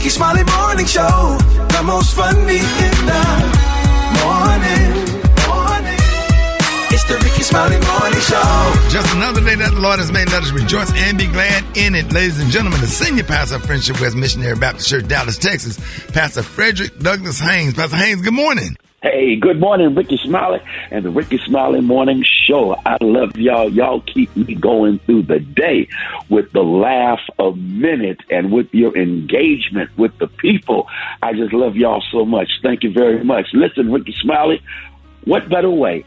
Rickey Smiley Morning Show, the most funny in the morning. It's the Rickey Smiley Morning Show. Just another day that the Lord has made. Let us rejoice and be glad in it. Ladies and gentlemen, the senior pastor of Friendship West Missionary Baptist Church, Dallas, Texas, Pastor Frederick Douglass Haynes. Pastor Haynes, good morning. Hey, good morning, Rickey Smiley and the Rickey Smiley Morning Show. I love y'all. Y'all keep me going through the day with the laugh a minute and with your engagement with the people. I just love y'all so much. Thank you very much. Listen, Rickey Smiley, what better way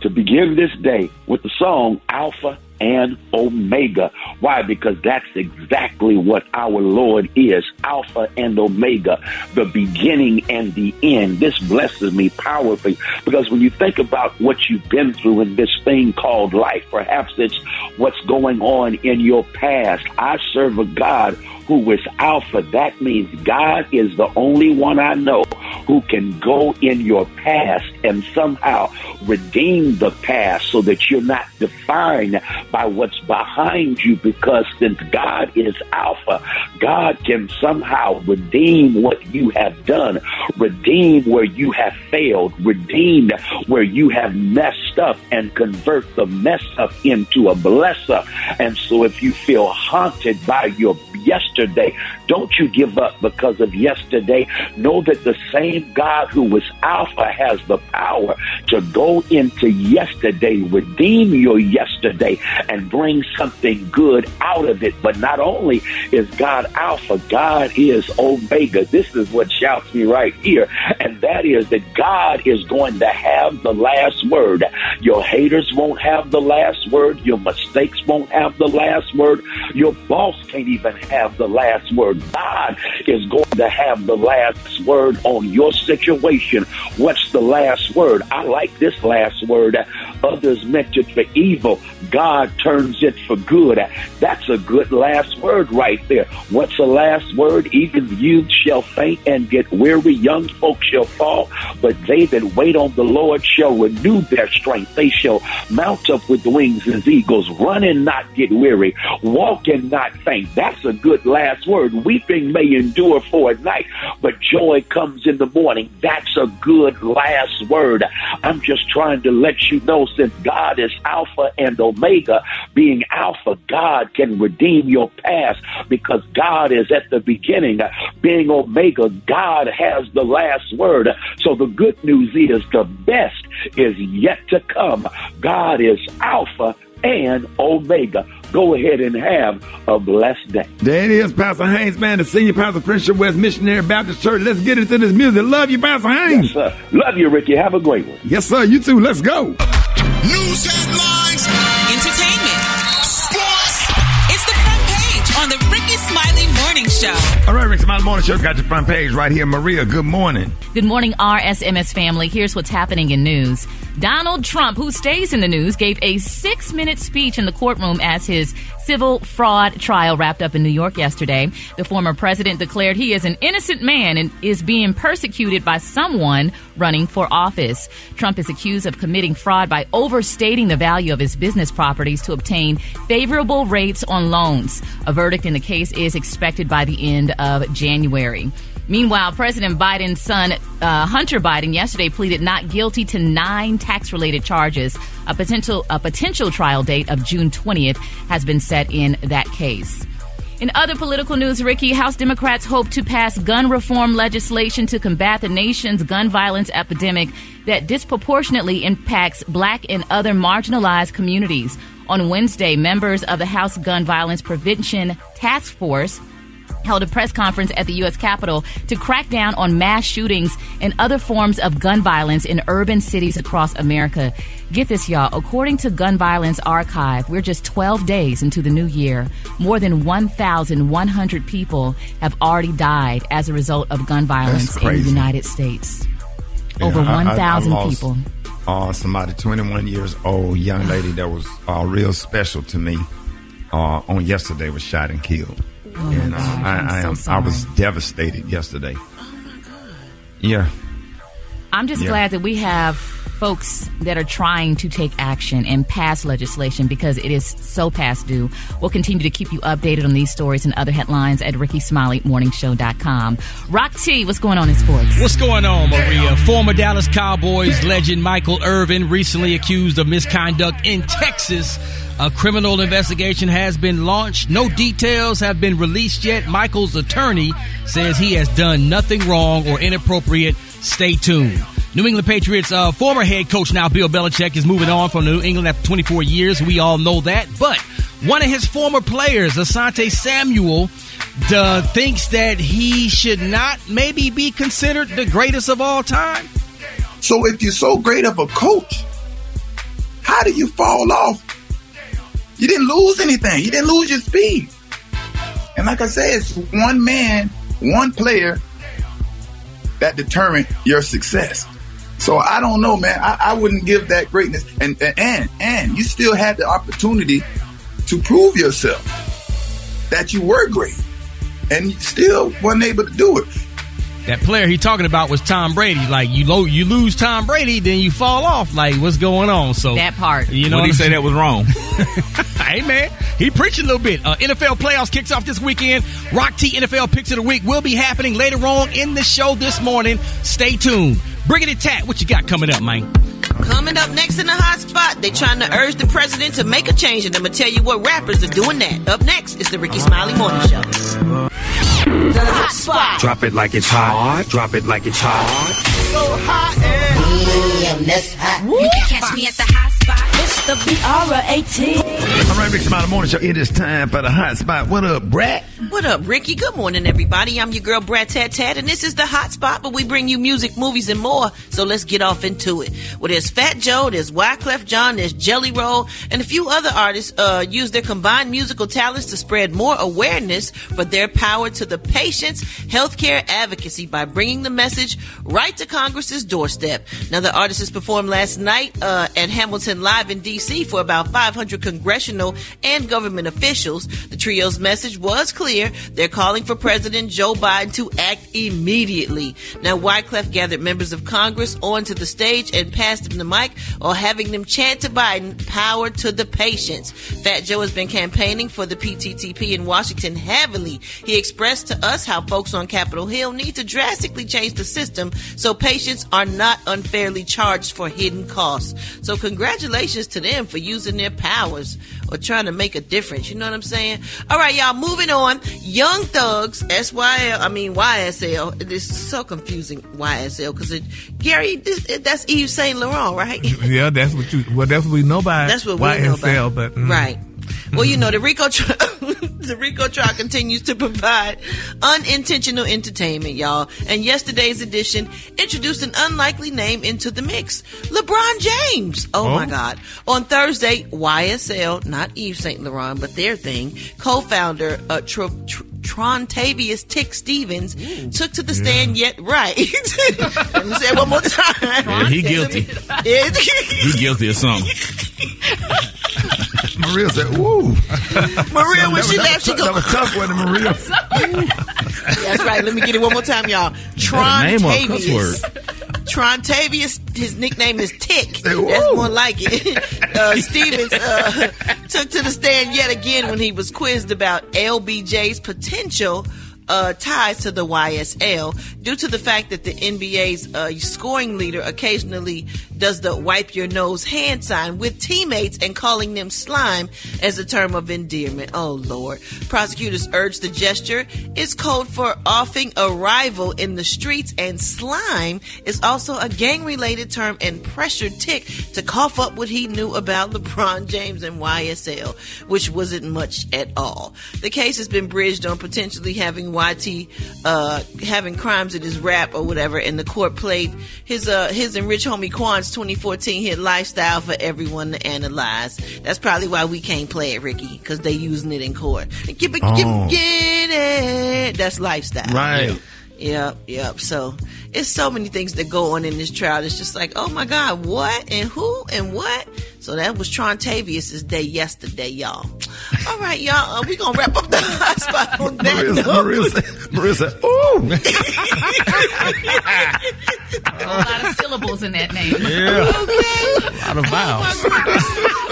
to begin this day with the song Alpha and Omega. Why? Because that's exactly what our Lord is Alpha and Omega, the beginning and the end. This blesses me powerfully because when you think about what you've been through in this thing called life, perhaps it's what's going on in your past. I serve a God who is Alpha. That means God is the only one I know who can go in your past and somehow redeem the past so that you're not defined by what's behind you because since God is Alpha, God can somehow redeem what you have done, redeem where you have failed, redeem where you have messed up, and convert the mess up into a blesser. And so if you feel haunted by your yesterday, yesterday don't you give up because of yesterday. Know that the same God who was Alpha has the power to go into yesterday, redeem your yesterday, and bring something good out of it. But not only is God Alpha, God is Omega. This is what shouts me right here, and that is that God is going to have the last word. Your haters won't have the last word. Your mistakes won't have the last word. Your boss can't even have the last word. God is going to have the last word on your situation. What's the last word? I like this last word. Others meant it for evil. God turns it for good. That's a good last word right there. What's the last word? Even youth shall faint and get weary. Young folks shall fall, but they that wait on the Lord shall renew their strength. They shall mount up with wings as eagles, run and not get weary, walk and not faint. That's a good last word. Weeping may endure for a night, but joy comes in the morning. That's a good last word. I'm just trying to let you know since God is Alpha and Omega, being Alpha, God can redeem your past because God is at the beginning. Being Omega, God has the last word. So the good news is the best is yet to come. God is Alpha and Omega. Go ahead and have a blessed day. There it is, Pastor Haynes, man, the senior pastor of Friendship West Missionary Baptist Church. Let's get into this music. Love you, Pastor Haynes. Yes, sir. Love you, Rickey. Have a great one. Yes, sir. You too. Let's go. News headlines, Entertainment. sports, It's the front page on the Rickey Smiley Morning Show. All right, Rickey Smiley Morning Show got your front page right here. Maria, good morning. Good morning, RSMS family. Here's what's happening in news. Donald Trump, who stays in the news, gave a six minute speech in the courtroom as his civil fraud trial wrapped up in New York yesterday. The former president declared he is an innocent man and is being persecuted by someone running for office. Trump is accused of committing fraud by overstating the value of his business properties to obtain favorable rates on loans. A verdict in the case is expected by the end of January. Meanwhile, President Biden's son, uh, Hunter Biden, yesterday pleaded not guilty to nine tax-related charges. A potential a potential trial date of June 20th has been set in that case. In other political news, Rickey, House Democrats hope to pass gun reform legislation to combat the nation's gun violence epidemic that disproportionately impacts black and other marginalized communities. On Wednesday, members of the House Gun Violence Prevention Task Force held a press conference at the U.S. Capitol to crack down on mass shootings and other forms of gun violence in urban cities across America. Get this, y'all. According to Gun Violence Archive, we're just 12 days into the new year. More than 1,100 people have already died as a result of gun violence in the United States. Yeah, Over I- I- I 1,000 people. Uh, somebody, 21 years old, young lady that was uh, real special to me uh, on yesterday was shot and killed. Oh and uh, gosh, I, I'm I, so am, I sorry. was devastated yesterday. Yeah. I'm just Yeah. glad that we have folks that are trying to take action and pass legislation because it is so past due. We'll continue to keep you updated on these stories and other headlines at RickeySmileyMorningShow.com. Rock T, what's going on in sports? What's going on, Maria? Former Dallas Cowboys legend Michael Irvin recently accused of misconduct in Texas. A criminal investigation has been launched. No details have been released yet. Michael's attorney says he has done nothing wrong or inappropriate. Stay tuned. New England Patriots uh, former head coach now Bill Belichick is moving on from New England after 24 years. We all know that, but one of his former players, Asante Samuel, uh, thinks that he should not maybe be considered the greatest of all time. So if you're so great of a coach, how do you fall off? You didn't lose anything. You didn't lose your speed. And like I said, it's one man, one player that determined your success. So I don't know, man. I, I wouldn't give that greatness. And, and and you still had the opportunity to prove yourself that you were great, and you still weren't able to do it. That player he talking about was Tom Brady. Like you lo- you lose Tom Brady, then you fall off. Like what's going on? So That part. You know What what he say that was wrong? hey man, he preached a little bit. Uh, NFL playoffs kicks off this weekend. Rock T NFL picks of the week will be happening later on in the show this morning. Stay tuned. Briggity Tat, what you got coming up, man? Coming up next in the hot spot, they trying to urge the president to make a change, and I'm gonna tell you what rappers are doing that. Up next is the Rickey Smiley Morning Show. The hot spot. Drop it like it's hot. Drop it like it's hot. So hot Damn, that's hot. You can catch me at the hot spot. It's the B-R-A-T. All right, Rick Smiley Morning Show. It is time for the hot spot. What up, Brat? What up, Rickey? Good morning, everybody. I'm your girl, Brad Tat Tat, and this is the hot spot, but we bring you music, movies, and more. So let's get off into it. Well, there's Fat Joe, there's Wyclef Jean, there's Jelly Roll, and a few other artists uh, use their combined musical talents to spread more awareness for their power to the patient's healthcare advocacy by bringing the message right to Congress's doorstep. Now, the artists performed last night uh, at Hamilton Live in D.C. for about 500 congressional and government officials. The trio's message was clear. They're calling for President Joe Biden to act immediately. Now, Wyclef gathered members of Congress onto the stage and passed them the mic while having them chant to Biden, power to the patients. Fat Joe has been campaigning for the PTTP in Washington heavily. He expressed to us how folks on Capitol Hill need to drastically change the system so patients are not unfairly charged for hidden costs. So, congratulations to them for using their powers or trying to make a difference. You know what I'm saying? All right, y'all, moving on. Young Thugs, SYL, I mean YSL. It is so confusing, YSL, because Gary, this, that's Yves Saint Laurent, right? Yeah, that's what you. Well, that's what we know by That's what we YSL, know about. but mm. Right. Well, you know, the Rico tri- the Rico trial continues to provide unintentional entertainment, y'all. And yesterday's edition introduced an unlikely name into the mix. LeBron James. Oh, Oh. my God. On Thursday, YSL, not Yves Saint Laurent, but their thing, co-founder uh, Tr- Tr- Trontavious Tick Stephens took to the stand yet right. Let me say it one more time. Yeah, he guilty. He guilty of something. Maria said, "Woo." Maria, when she left, she that was tough, wasn't it, Maria? That's right. Let me get it one more time, y'all. a cuss Trontavious. Trontavious, his nickname is Tick. That's more like it. Uh, Stephens uh, took to the stand yet again when he was quizzed about LBJ's potential uh, ties to the YSL due to the fact that the NBA's uh, scoring leader occasionally does the wipe your nose hand sign with teammates and calling them slime as a term of endearment. Oh, Lord. Prosecutors urge the gesture is code for offing a rival in the streets, and slime is also a gang related term and pressure tick to cough up what he knew about LeBron James and YSL, which wasn't much at all. The case has been bridged on potentially having YT uh, having crimes in his rap or whatever, and the court played his uh, his and Rich Homie Quan's 2014 hit "Lifestyle" for everyone to analyze. That's probably why we can't play it, Rickey, because they using it in court. Get, Oh. get, get it. That's lifestyle. Right. Yep, yep. So it's so many things that go on in this trial. It's just like, oh my God, what and who and what? So that was Trontavious' day yesterday, y'all. All right, y'all. Uh, we gonna wrap up the hot spot on that Maria, note. Maria said, Maria ooh. A lot of syllables in that name. Yeah. Okay. A lot of vowels.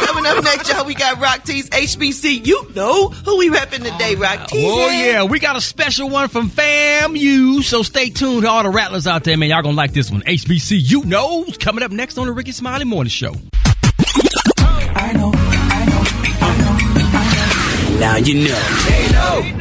Coming up next, y'all, we got Rock T's HBC. You know who we repping today, Rock T's. Oh yeah, we got a special one from FAMU, so stay tuned to all the rattlers out there, man. Y'all gonna like this one. HBC, you know, coming up next on the Rickey Smiley Morning Show. Now you know.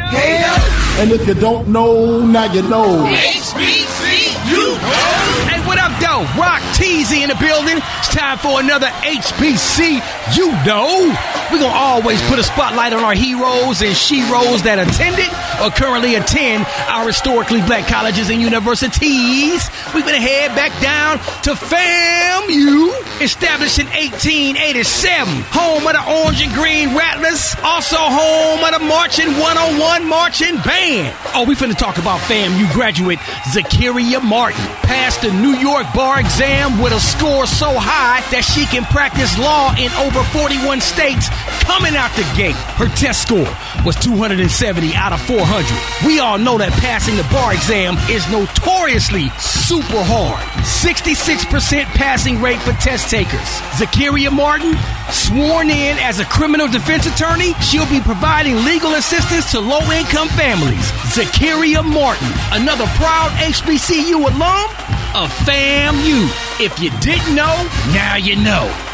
Hey no And if you don't know, now you know. HBC, you know. Hey, what up, though? Rock Teasy in the building. It's time for another HBC, you know. We're gonna always put a spotlight on our heroes and sheroes that attended or currently attend our historically black colleges and universities. We're gonna head back down to FAMU, established in 1887, home of the Orange and Green Rattlers, also home of the Marching 101 Marching Band. Oh, we finna talk about FAMU graduate Zakiria Martin. Passed the New York bar exam with a score so high that she can practice law in over 41 states coming out the gate. Her test score was 270 out of 400. We all know that passing the bar exam is notoriously super hard. 66% passing rate for test takers. Zakiria Martin, sworn in as a criminal defense attorney, she'll be providing legal assistance to low income families. Zakiria Martin, another proud HBCU alum of FAMU. If you didn't know, now you know.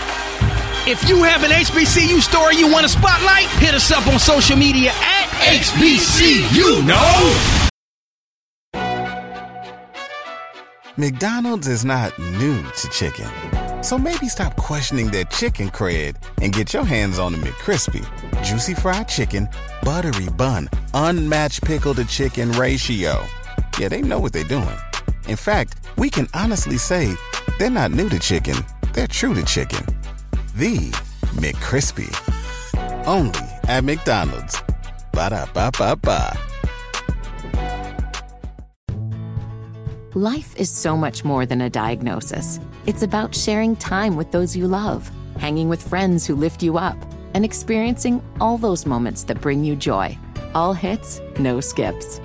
If you have an HBCU story you want to spotlight, hit us up on social media at HBCU Know. McDonald's is not new to chicken. So maybe stop questioning their chicken cred and get your hands on the McCrispy. Juicy fried chicken, buttery bun, unmatched pickle to chicken ratio. Yeah, they know what they're doing. In fact, we can honestly say they're not new to chicken, they're true to chicken. The McCrispy. Only at McDonald's. Ba da ba ba ba. Life is so much more than a diagnosis. It's about sharing time with those you love, hanging with friends who lift you up, and experiencing all those moments that bring you joy. All hits, no skips.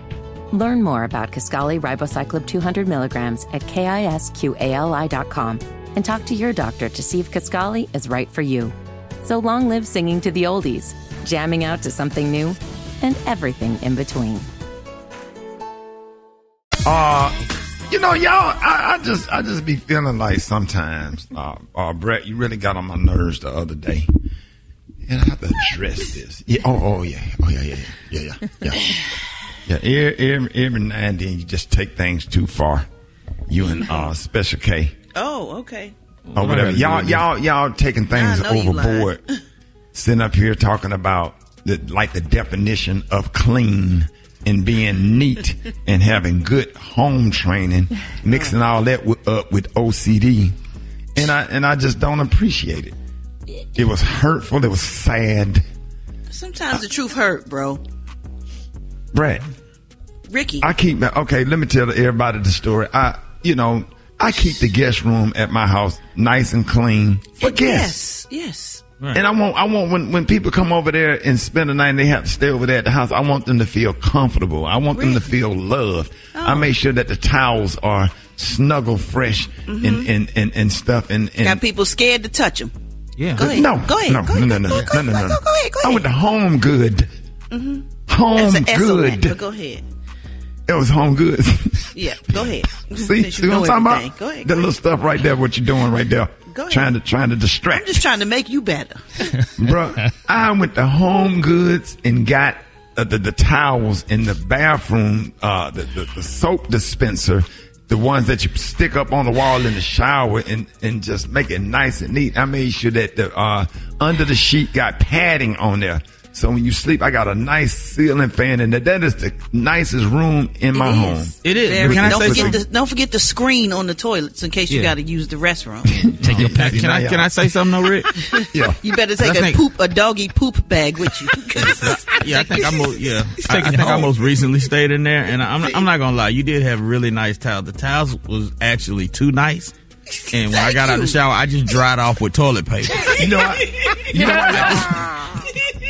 Learn more about Kisqali Ribociclib 200 milligrams at kisqali.com and talk to your doctor to see if Kisqali is right for you. So long live singing to the oldies, jamming out to something new, and everything in between. Uh, you know, y'all, I, I just, I just be feeling like sometimes, uh, uh, Brett, you really got on my nerves the other day, and I have to address this. Yeah, oh, oh, yeah, oh, yeah, yeah, yeah, yeah, yeah, yeah. Every, every, every now and then, you just take things too far. You and uh, Special K, Oh, okay. or whatever. Y'all, y'all, y'all taking things I know you overboard. Sitting up here talking about the, like the definition of clean and being neat and having good home training, mixing all that with, up with OCD, and I and I just don't appreciate it. It was hurtful. It was sad. Sometimes the truth hurt, bro. Brett, Rickey. I keep okay. Let me tell everybody the story. I, you know, I keep the guest room at my house nice and clean for guests. Yes, yes. And I want, I want when, when people come over there and spend the night and they have to stay over there at the house, I want them to feel comfortable. I want them to feel loved. I make sure that the towels are snuggle fresh and, and, and, and stuff. And, and Got people scared to touch them. Yeah. Go ahead. no, Go ahead. no, Go ahead. no, no, no, no, no, no, no. Go ahead. Go I ahead. went to home good. Mm-hmm. Home That's an excellent. good. But go ahead. It was home goods. Yeah, go ahead. See, see you what I'm talking everything. about? Go ahead. That little stuff right there, what you're doing right there. Go ahead. Trying to trying to distract. I'm just trying to make you better. Bro, I went to Home Goods and got uh, the, the towels in the bathroom, uh, the, the, the soap dispenser, the ones that you stick up on the wall in the shower and, and just make it nice and neat. I made sure that the uh, under the sheet got padding on there. So when you sleep, I got a nice ceiling fan in there. That is the nicest room in my home. It is. Very- Can I don't say forget something? the don't forget the screen on the toilets in case you Yeah. got to use the restroom. Take your pack. Can I can I say something, though, Rick? Yeah. You better take a think- poop a doggy poop bag with you. Yeah, I think I most yeah. I, I it think I most recently stayed in there, and I'm I'm not gonna lie, you did have really nice towels. The towels was actually too nice, and when I got out of the shower, I just dried off with toilet paper. You know, I, you know, I,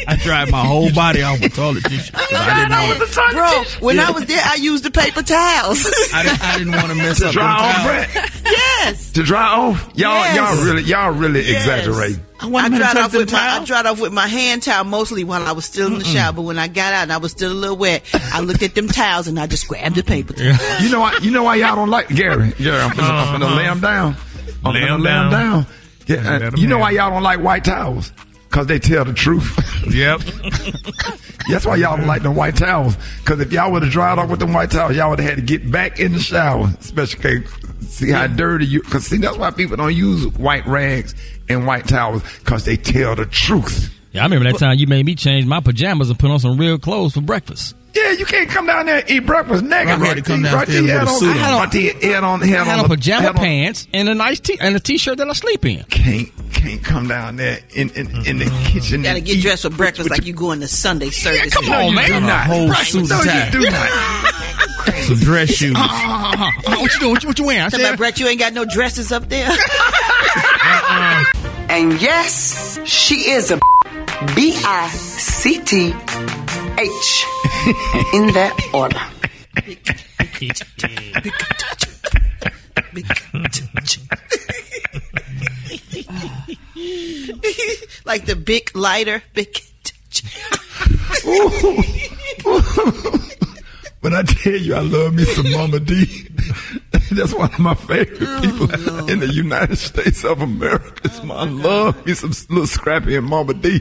I dried my whole body off with toilet tissue 'cause I didn't want to. Bro, when I was there, I used the paper towels. I didn't, I didn't want to mess to up. dry them off, towels. Brett. yes. To dry off, y'all, Yes. y'all really, y'all really Yes. exaggerate. I I dried off them with my I dried off with my hand towel mostly while I was still in the shower. But when I got out and I was still a little wet, I looked at them towels and I just grabbed the paper towel. You know why? You know why y'all don't like Gary? Gary, I'm finna, I'm finna lay him down. I'm Lay finna 'em lay him down. down. Yeah, uh, you know why y'all don't like white towels? Cause they tell the truth. Yep. That's why y'all don't like the white towels. Cause if y'all would have dried off with the white towels, y'all would have had to get back in the shower. Especially 'cause see how dirty you. Cause see, that's why people don't use white rags and white towels. Cause they tell the truth. Yeah, I remember that time you made me change my pajamas and put on some real clothes for breakfast. Yeah, you can't come down there and eat breakfast naked. I had to come there. downstairs there. with a suit on- on. had on- He had on, I had had on on the- pajama had on- pants and a nice t- and a t-shirt that I sleep in. can't can't come down there in in, in the kitchen. Gotta and get eat dressed for breakfast with like your- you going to Sunday service. Yeah, come No, on, you man. do A not. whole Right. suit no, tie. you do not. Some dress shoes. Uh, what you doing? What you, what you wearing? I Tell my said, Brett, you ain't got no dresses up there. And yes, she is a B I C T H in that order. like the big lighter. Big. When I tell you I love me some Mama D, that's one of my favorite oh, people in the United States of America. It's my oh, love me some little scrappy and Mama D.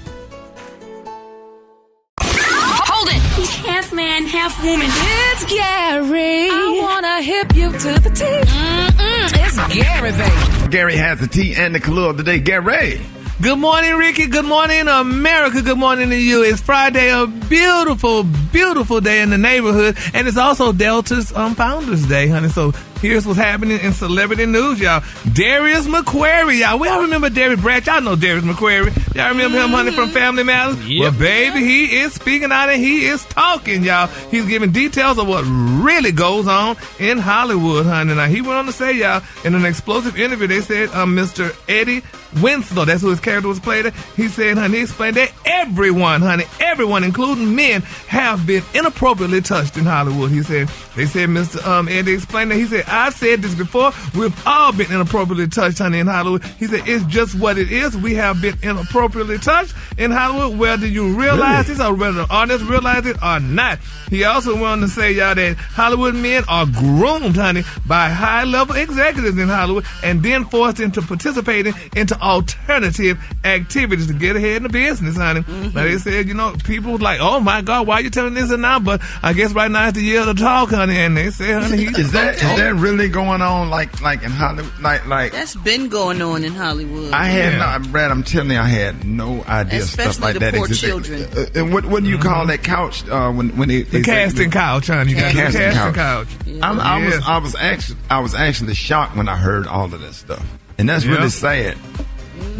Man, half woman. It's Gary. I wanna hip you to the T. Mm-mm, it's Gary, baby. Gary has the tea and the clue of the day. Gary. Good morning, Rickey. Good morning, America. Good morning to you. It's Friday, a beautiful, beautiful day in the neighborhood, and it's also Delta's um, Founders Day, honey. So here's what's happening in celebrity news, y'all. Darius McCrary, y'all. We all remember Darius Branch. Y'all know Darius McCrary. Y'all remember him, honey, from Family Matters? Well, baby, he is speaking out and he is talking, y'all. He's giving details of what really goes on in Hollywood, honey. Now, he went on to say, y'all, in an explosive interview, they said um, Mr. Eddie Winslow, that's who his character was played at, he said, honey, he explained that everyone, honey, everyone, including men, have been inappropriately touched in Hollywood. He said, they said, Mr. Um, Eddie explained that, he said, I've said this before. We've all been inappropriately touched, honey, in Hollywood. He said it's just what it is. We have been inappropriately touched in Hollywood, whether you realize this or whether the audience realize it or not. He also wanted to say, y'all, that Hollywood men are groomed, honey, by high-level executives in Hollywood and then forced into participating into alternative activities to get ahead in the business, honey. Now, mm-hmm. they said, you know, people was like, oh, my God, why are you telling this and now? But I guess right now is the year to talk, honey. And they said, honey, he Is that is that really going on like like in Hollywood? Like like That's been going on in Hollywood. I had not, Brad. I'm telling you, I had no idea stuff like the that poor existed. children. Uh, and what what do you call that couch? Uh, when when it, The they say- casting couch, honey. You got the casting couch. I'm- I was I was actually I was actually shocked when I heard all of that stuff, and that's Yeah. really sad.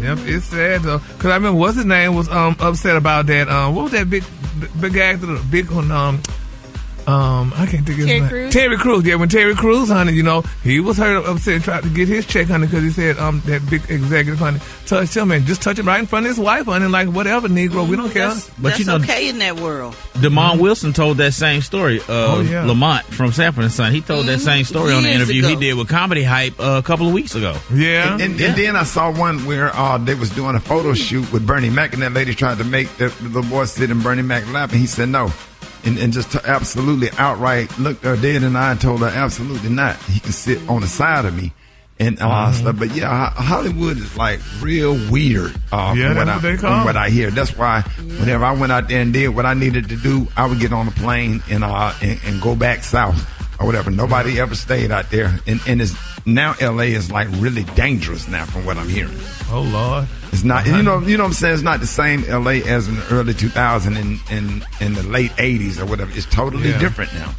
Yep, it's sad though. Cause I remember what's his name was um upset about that. Um, what was that big big actor, the big one? Um, um, I can't think of his Terry name. Crews? Terry Crews. Yeah, when Terry Crews, honey, you know, he was hurt upset, and tried to get his check, honey, because he said um that big executive, honey, touched him and just touch him right in front of his wife, honey, like whatever, Negro, we don't care. That's, But that's you know- okay in that world. Demond Wilson told that same story. Uh, Oh, yeah. Lamont from Sanford and Son. He told that same story on the Years interview he did with Comedy Hype uh, a couple of weeks ago. Yeah, And, and, and then I saw one where uh, they was doing a photo shoot with Bernie Mac, and that lady tried to make the, the boy sit in Bernie Mac lap, and he said no. And, and just t- absolutely outright looked her dead in the eye and told her absolutely not. He can sit on the side of me and all Mm-hmm. stuff. But yeah, Hollywood is like real weird. Uh, Yeah, from what I, what they from call what. I hear. That's why whenever I went out there and did what I needed to do, I would get on a plane and uh and, and go back south or whatever. Nobody ever stayed out there, and and it's now L.A. is like really dangerous now, from what I'm hearing. Oh Lord, It's not, you uh-huh. know, you know what I'm saying. It's not the same L.A. as in the early 2000 and in, in the late 80s or whatever. It's totally Yeah. different now.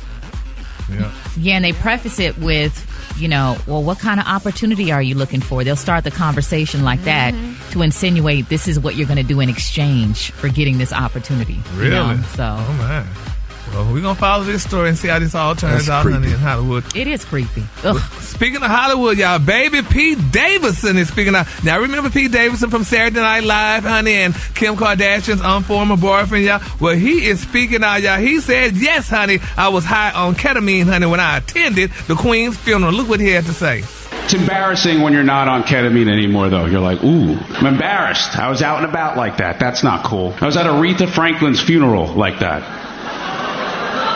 yeah. Yeah, and they preface it with, you know, well, what kind of opportunity are you looking for? They'll start the conversation like that mm-hmm. to insinuate this is what you're going to do in exchange for getting this opportunity. you Really? know? So Oh man. Well, we're gonna follow this story and see how this all turns That's out, honey, in Hollywood. it is creepy. Ugh. Speaking of Hollywood, y'all, baby Pete Davidson is speaking out. Now, remember Pete Davidson from Saturday Night Live, honey, and Kim Kardashian's um, former boyfriend, y'all? Well, he is speaking out, y'all. He said, yes, honey, I was high on ketamine, honey, when I attended the Queen's funeral. Look what he had to say. It's embarrassing when you're not on ketamine anymore, though. You're like, ooh, I'm embarrassed. I was out and about like that. That's not cool. I was at Aretha Franklin's funeral like that.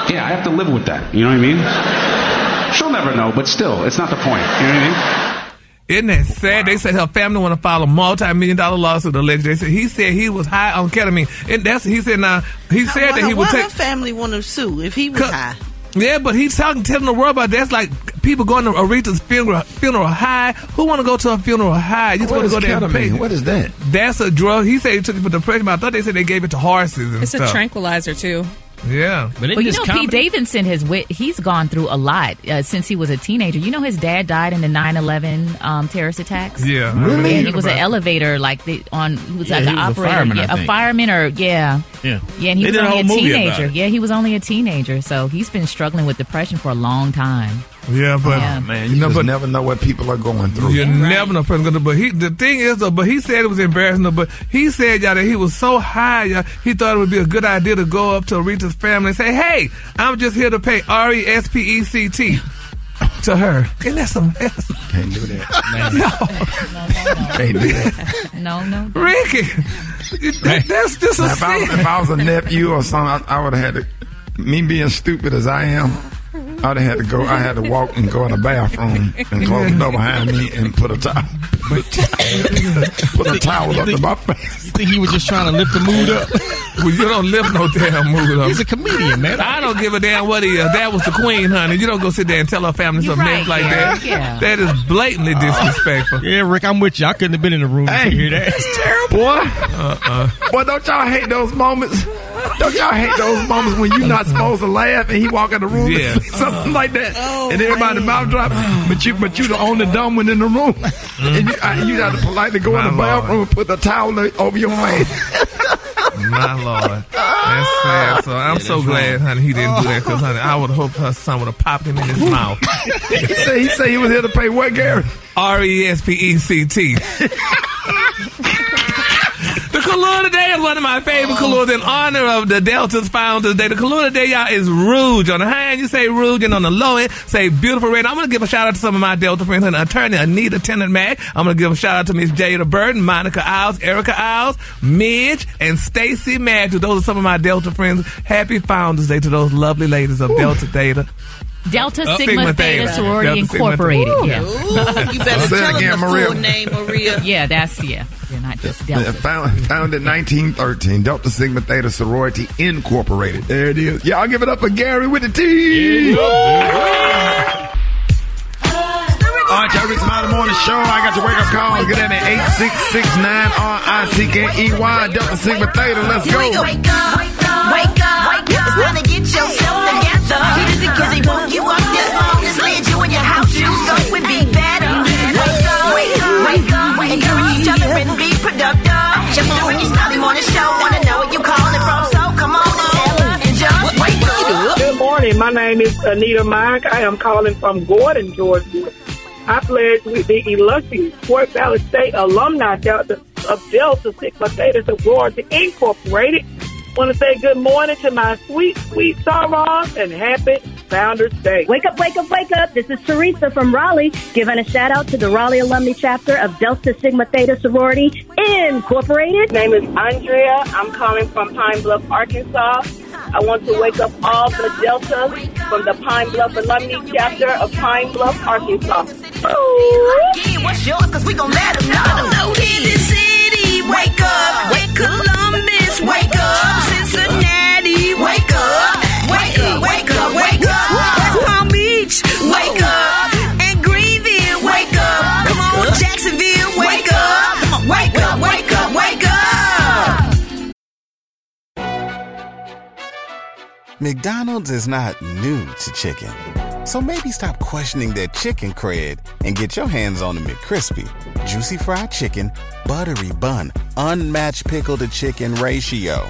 Yeah, I have to live with that. You know what I mean? She'll never know, but still, it's not the point. You know what I mean? Isn't that sad? They said her family want to file a multi-million dollar lawsuit. Allegedly, they said he said he was high on ketamine, and that's he said. Now he said why, that he would why take. her family want to sue if he was high? Yeah, but he's talking, telling the world about that's like people going to Aretha's funeral, funeral high. Who want to go to a funeral high? You just want to go there and pay. ketamine? What is that? That's a drug. He said he took it for depression, but I thought they said they gave it to horses and It's a tranquilizer too. Yeah. But Well, you know, Pete Davidson has wit- he's gone through a lot uh, since he was a teenager. You know, his dad died in the 9/11 um, terrorist attacks. Yeah. Really? And he was an elevator, like the, on. He was Yeah, like he an was a operator, fireman, yeah, a fireman, or yeah, Yeah. yeah. And he They was did a only a teenager. Yeah, he was only a teenager, so he's been struggling with depression for a long time. Yeah, but Yeah. Oh, man, you, know, just but never know what people are going through. you never know. person gonna- But he, the thing is, though, but he said it was embarrassing. But he said, y'all, that he was so high, y'all, he thought it would be a good idea to go up to Rita's family and say, "Hey, I'm just here to pay R E S P E C T to her." Isn't that some? That's, Can't do that. no, Can't do that. No, no. Rickey, that, that's just a Now, if, I was, sin. if I was a nephew or something, I, I would have had to. Me being stupid as I am, I'd had to go. I had to walk and go in the bathroom and close the door behind me and put a towel, put a towel up to my face. You think he was just trying to lift the mood up? Well, you don't lift no damn mood up. He's a comedian, man. I don't give a damn what he is. That was the queen, honey. You don't go sit there and tell her family You're some right, like yeah, that. yeah. That is blatantly uh, disrespectful. Yeah, Rick, I'm with you. I couldn't have been in the room Hey. to hear that. It's terrible. Boy, Uh-uh. boy, don't y'all hate those moments? Don't y'all hate those moments when you're not supposed to laugh and he walk in the room Yeah. and say something like that, Oh, and everybody mouth drop, but you but you the only dumb one in the room, and you I, you got to politely go in the My Lord. bathroom and put the towel over your face. My lord, that's sad. So I'm so glad, honey, he didn't do that because, honey, I would hope her son would have popped him in his mouth. he said he said he was here to pay what, Gary? R E S P E C T. Kahlua Day is one of my favorite oh. Kahluas in honor of the Delta's Founders Day. The Kahlua Day, y'all, is Rouge. On the high end, you say Rouge, and on the low end, say Beautiful Red. I'm going to give a shout out to some of my Delta friends and attorney Anita Tennant Mack. I'm going to give a shout out to Miss Jada Burton, Monica Isles, Erica Isles, Midge, and Stacy Matthews. Those are some of my Delta friends. Happy Founders Day to those lovely ladies of Delta Data. Delta Sigma, Sigma Theta, Theta. Sorority Delta Incorporated. Theta. Yeah. Ooh, you better tell again, them the Maria. full name, Maria. Yeah, that's yeah. They're not just Delta. Found, founded 1913, Delta Sigma Theta Sorority Incorporated. There it is. Yeah, I'll give it up for Gary with the T. All right, y'all, Rick Smiley Morning Show. I got your wake up call. Get at me 8669 R-I-C-K-E-Y Delta Sigma Theta. Let's Here we go. go. Wake up, wake up, wake up. It's time to get yourself together. Cause they woke you up this morning, slid you in your house shoes, so we be better. Wake up, wake up, wake up. Encourage each other and be productive. Just the Rickey Smiley Morning Show. Wanna know where you calling from, so come on and tell us. And just wake up. Good morning. My name is Anita Mack. I am calling from Gordon, Georgia. I pledge with the illustrious Fort Valley State alumni Delta of Delta Sigma Theta Sorority Incorporated. Want to say good morning to my sweet, sweet sorors and happy Founders Day. Wake up, wake up, wake up. This is Teresa from Raleigh, giving a shout out to the Raleigh Alumni Chapter of Delta Sigma Theta Sorority Incorporated. My name is Andrea. I'm calling from Pine Bluff, Arkansas. I want to wake up all the Deltas from the Pine Bluff Alumni Chapter of Pine Bluff, Arkansas. Yeah, what's yours? Cause we gon' let them know. Kansas City, wake up. Wake Columbus, wake up. Cincinnati, wake up. Wake up, wake up, wake up. West Palm Beach, wake up. And Greenville, wake up. Come on, Jacksonville, wake up. Come on, wake up, wake up, wake up. McDonald's is not new to chicken. So maybe stop questioning their chicken cred and get your hands on the McCrispy. Juicy fried chicken, buttery bun, unmatched pickle to chicken ratio.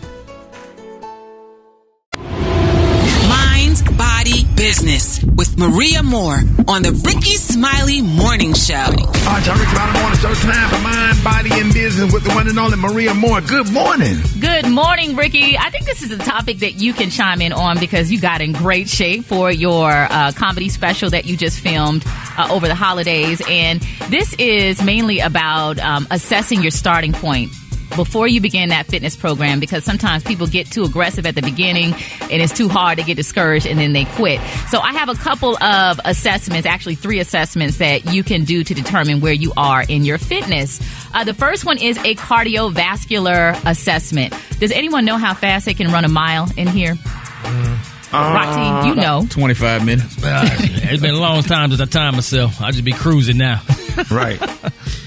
Business with Maria Moore on the Rickey Smiley Morning Show. All right, y'all, Rick Smiley Morning Show. Time for mind, body, and business with the one and only Maria Moore. Good morning. Good morning, Rickey. I think this is a topic that you can chime in on because you got in great shape for your uh, comedy special that you just filmed uh, over the holidays. And this is mainly about um, assessing your starting point before you begin that fitness program because sometimes people get too aggressive at the beginning and it's too hard to get discouraged and then they quit. So I have a couple of assessments, actually three assessments that you can do to determine where you are in your fitness. Uh, the first one is a cardiovascular assessment. Does anyone know how fast they can run a mile in here? Rock team, you know. 25 minutes. Uh, it's been a long time since I timed myself. I just be cruising now. right.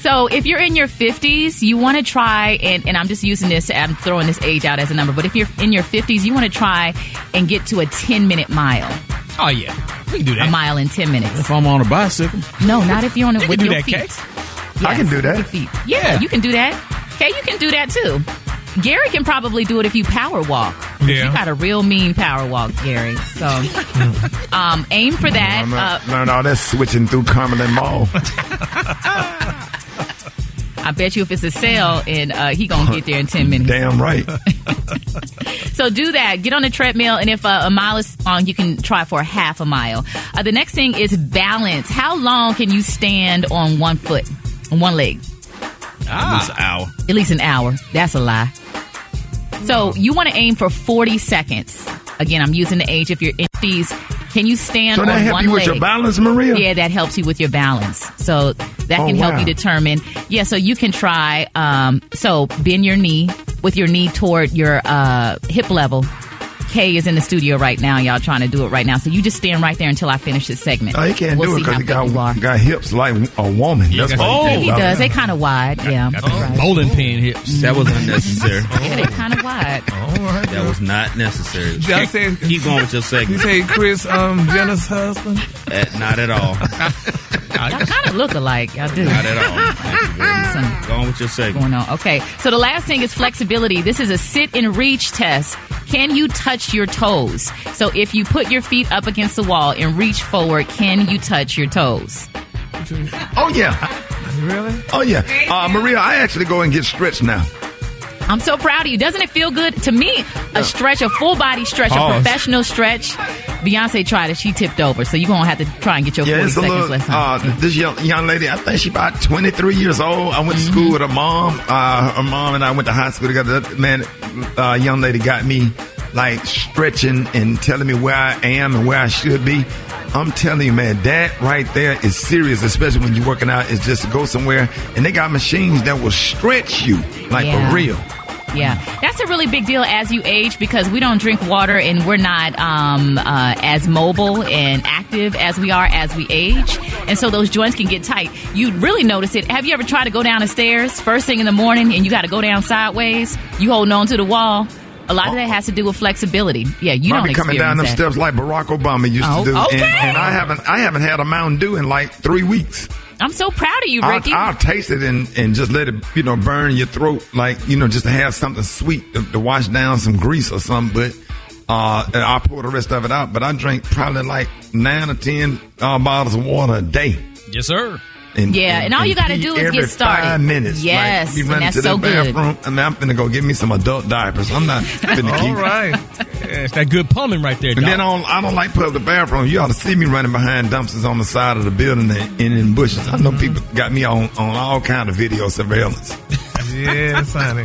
So if you're in your 50s, you want to try, and, and I'm just using this, I'm throwing this age out as a number, but if you're in your 50s, you want to try and get to a 10 minute mile. Oh, yeah. We can do that. A mile in 10 minutes. If I'm on a bicycle. No, not if you're on a You with do your that, feet. Kay. I can do with that. your feet. Yeah, you can do that. Okay, you can do that too. Gary can probably do it if you power walk. Yeah. You got a real mean power walk, Gary. So um, aim for that. I'm Uh, learn all that switching through Cumberland Mall. I bet you if it's a sale, and uh, he gonna get there in ten minutes. Damn right. So do that. Get on the treadmill, and if uh, a mile is long, you can try for half a mile. Uh, the next thing is balance. How long can you stand on one foot, on one leg? At least an hour. At least an hour. That's a lie. So you want to aim for 40 seconds. Again, I'm using the age. If you're in these, can you stand So on that help one you leg? with your balance, Maria? Yeah, that helps you with your balance. So that Oh, can help wow. you determine. Yeah, so you can try. Um, so bend your knee with your knee toward your uh, hip level. Kay is in the studio right now. Y'all trying to do it right now. So you just stand right there until I finish this segment. Oh, he can't We'll do it because he got, fit you are. got hips like a woman. That's got- why Oh, he, He does. down. They kind of wide. Yeah. Right. Bowling pin hips. That was unnecessary. Yeah, they kind of wide. All right. That was not necessary. Y'all say- Keep going with your segment. You segment. say Chris um, Jenner's husband? Eh, not at all. Y'all kind of look alike. Y'all do. Not at all. Thank you very much. Some Go on with your segment. going on. Okay. So the last thing is flexibility. This is a sit and reach test. Can you touch your toes? So if you put your feet up against the wall and reach forward, can you touch your toes? Oh, yeah. Really? Oh, yeah. Uh, Maria, I actually go and get stretched now. I'm so proud of you. Doesn't it feel good? To me, a stretch, a full body stretch, a professional stretch. Beyonce tried it. She tipped over. So you're going to have to try and get your Yeah, 40 it's a seconds little. Uh, this young, young lady, I think she about 23 years old. I went to school with her mom. Uh, her mom and I went to high school together. Man, uh, young lady got me like stretching and telling me where I am and where I should be. I'm telling you, man, that right there is serious, especially when you're working out. Is just to go somewhere and they got machines that will stretch you like Yeah. for real. Yeah, that's a really big deal as you age because we don't drink water and we're not um, uh, as mobile and active as we are as we age. And so those joints can get tight. You really notice it. Have you ever tried to go down the stairs first thing in the morning and you got to go down sideways? You holding on to the wall. A lot of that has to do with flexibility. Yeah, you I don't be coming down them that. steps like Barack Obama used Oh, to do, okay. and, and I haven't, I haven't had a Mountain Dew in like three weeks. I'm so proud of you, Rickey. I'll, I'll taste it and, and just let it, you know, burn your throat, like, you know, just to have something sweet to, to wash down some grease or something. But uh, and I'll pour the rest of it out. But I drink probably like nine or ten uh, bottles of water a day. Yes, sir. And, Yeah, and all you gotta do is every get started. Five minutes. Yes, like, be and that's to the so good. bathroom. I mean, I'm finna go get me some adult diapers. I'm not finna keep. All right. Yeah, it's that good plumbing right there, And dog. then on, I don't like public bathroom. You ought to see me running behind dumpsters on the side of the building and, and in bushes. I know people got me on, on all kind of video surveillance. Yes, honey.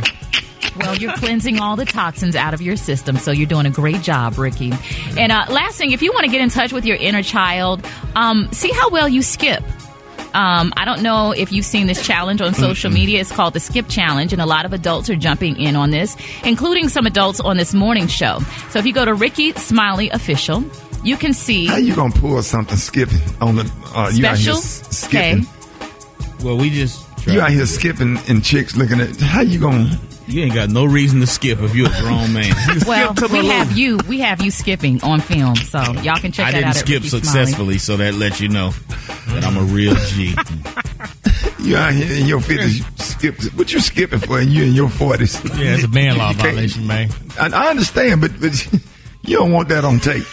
Well, you're cleansing all the toxins out of your system, so you're doing a great job, Rickey. And uh, last thing, if you want to get in touch with your inner child, um, see how well you skip. Um, I don't know if you've seen this challenge on social media. It's called the Skip Challenge, and a lot of adults are jumping in on this, including some adults on this morning show. So if you go to Rickey Smiley Official, you can see How you gonna pull something skipping on the? Uh, you out here special. s- skipping. Well, we just. You out here skipping and chicks looking at. How you gonna? You ain't got no reason to skip if you're a grown man. Well, we have you. We have you skipping on film, so y'all can check I that didn't skip Rickey Smiley. successfully, so that lets you know that I'm a real G. You out here in your fifties, you skip. What you skipping for? And you in your forties? Yeah, it's a man law violation, man. I, I understand, but but you don't want that on tape.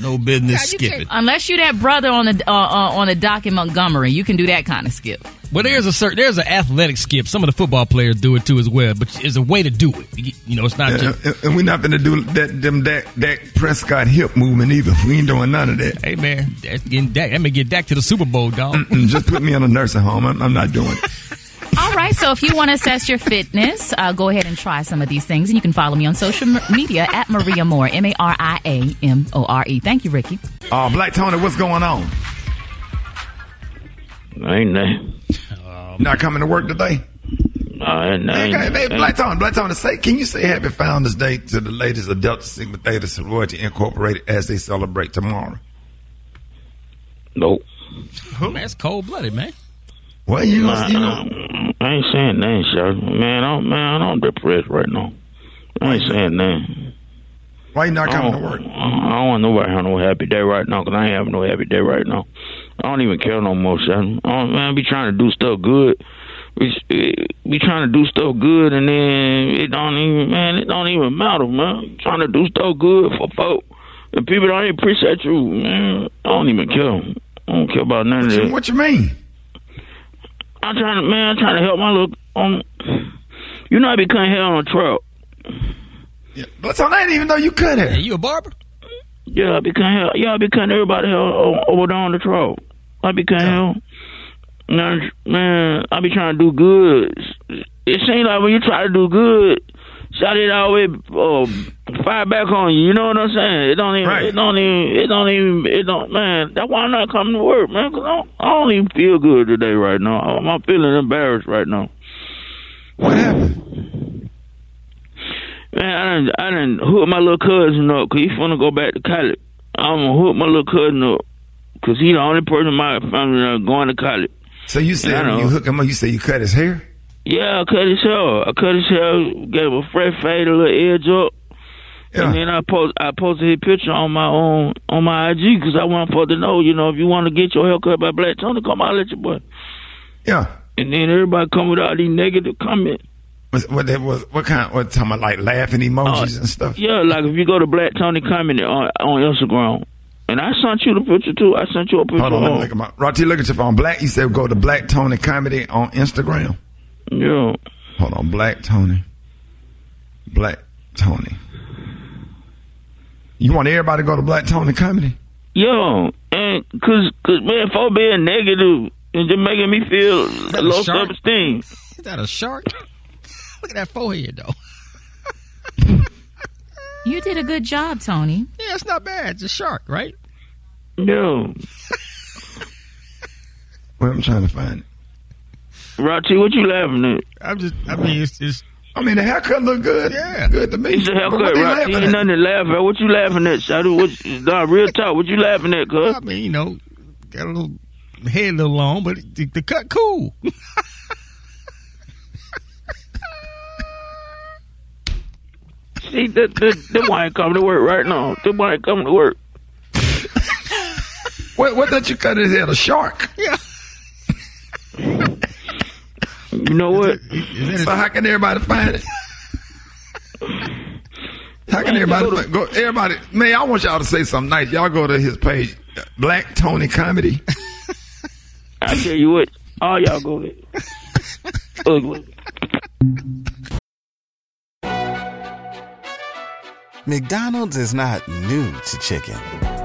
No business skipping. Unless you that brother on the uh, uh, on the dock in Montgomery, you can do that kind of skip. Well, there's a certain there's an athletic skip. Some of the football players do it too as well, but it's a way to do it. You- You know, it's not Yeah, just. and, and we're not gonna do that. Them Dak, Dak Prescott hip movement either. We ain't doing none of that. Hey man, that's getting Dak. That may get Dak to the Super Bowl, dog. Mm, Just put me in a nursing home. I'm, I'm not doing it. All right, so if you want to assess your fitness, uh, go ahead and try some of these things, and you can follow me on social media at Maria Moore, M A R I A M O R E. Thank you, Rickey. Uh, Black Tony, what's going on? Ain't nothing. Um, not coming to work today? No, ain't Hey, nothing. hey, Black Tony, Black Tony, say, can you say Happy Founders Day to the ladies of Delta Sigma Theta Sorority Incorporated as they celebrate tomorrow? Nope. Man, that's cold blooded, man. Well, you know, Nah, you know. I ain't saying nothing, sir. Man, I don't, man, I'm depressed right now. I ain't saying nothing. Why you not coming to don't- work? I don't want nobody to have no happy day right now because I ain't having no happy day right now. I don't even care no more, son. I don't, man, I be trying to do stuff good. We be trying to do stuff good, and then it don't even, man, it don't even matter, man. Trying to do stuff good for folk. and people don't even appreciate you, man, I don't even care. I don't care about none of that. What you mean? I'm trying to, man, I'm trying to help my little, um, you know I be cutting hair on a truck. But Tony, I didn't even know you cut hair. you a barber? Yeah, I be cutting hair. Yeah, I be cutting everybody hair over there on the truck. I be hair. Now, man, I be trying to do good. It seems like when you try to do good, shot it always uh, fire back on you. You know what I'm saying? It don't even. It don't even. It don't even. It don't. Man, that's why I'm not coming to work, man. Cause I don't, I don't even feel good today right now. I'm, I'm feeling embarrassed right now. What happened? Man, I didn't. I didn't hook my little cousin up 'cause he finna go back to college. I'm gonna hook my little cousin up 'cause he the only person in my family that's going to college. So you said And I when know- you hook him up, you say you cut his hair? Yeah, I cut his hair. I cut his hair, gave him a fresh fade, a little edge up. yeah. And then I post, I posted his picture on my own on my IG because I want for to know, you know, if you want to get your hair cut by Black Tony, come out let your boy. Yeah. And then everybody come with all these negative comments. What, what that was? What kind? What talking about? Like laughing emojis oh, and stuff. Yeah, like if you go to Black Tony comment on on Instagram, and I sent you the picture too. I sent you a picture. Hold on, let me look at my. Roti, look at your phone. Black. You said go to Black Tony Comedy on Instagram. Yeah. Hold on, Black Tony. Black Tony. You want everybody to go to Black Tony Comedy? Yo, and cause, cause man, for being negative and just making me feel that a low shark? self esteem. Is that a shark? Look at that forehead, though. You did a good job, Tony. Yeah, it's not bad. It's a shark, right? Yo, Well, I'm trying to find it. Roti, what you laughing at? I'm just. I mean, it's. it's I mean, the haircut look good. Yeah, good to me. It's a But what haircut, they Ain't nothing to laugh at. What you laughing at, Shadu? What? Nah, real talk. What you laughing at, cuz? I mean, you know, got a little head a little long, but the, the cut cool. See, the, the, that why ain't coming to work right now. That why ain't coming to work. What? What did you cut his head? A shark? Yeah. You know what? So how can everybody find it? How can everybody find, go? Everybody, man, I want y'all to say something nice. Y'all go to his page, Black Tony Comedy. I tell you what, all y'all go there. Ugly. McDonald's is not new to chicken.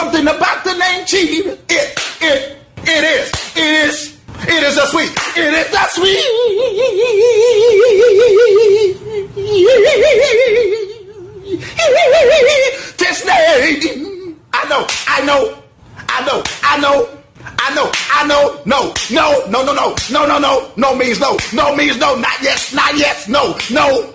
Something about the name Chief. It, it, it is. It is. It is a sweet. It is a sweet. This name. I know. I know. I know. I know. I know. I know. No. No. No. No. No. No. No. No. No means no. No means no. Not yes. Not yes. No. No.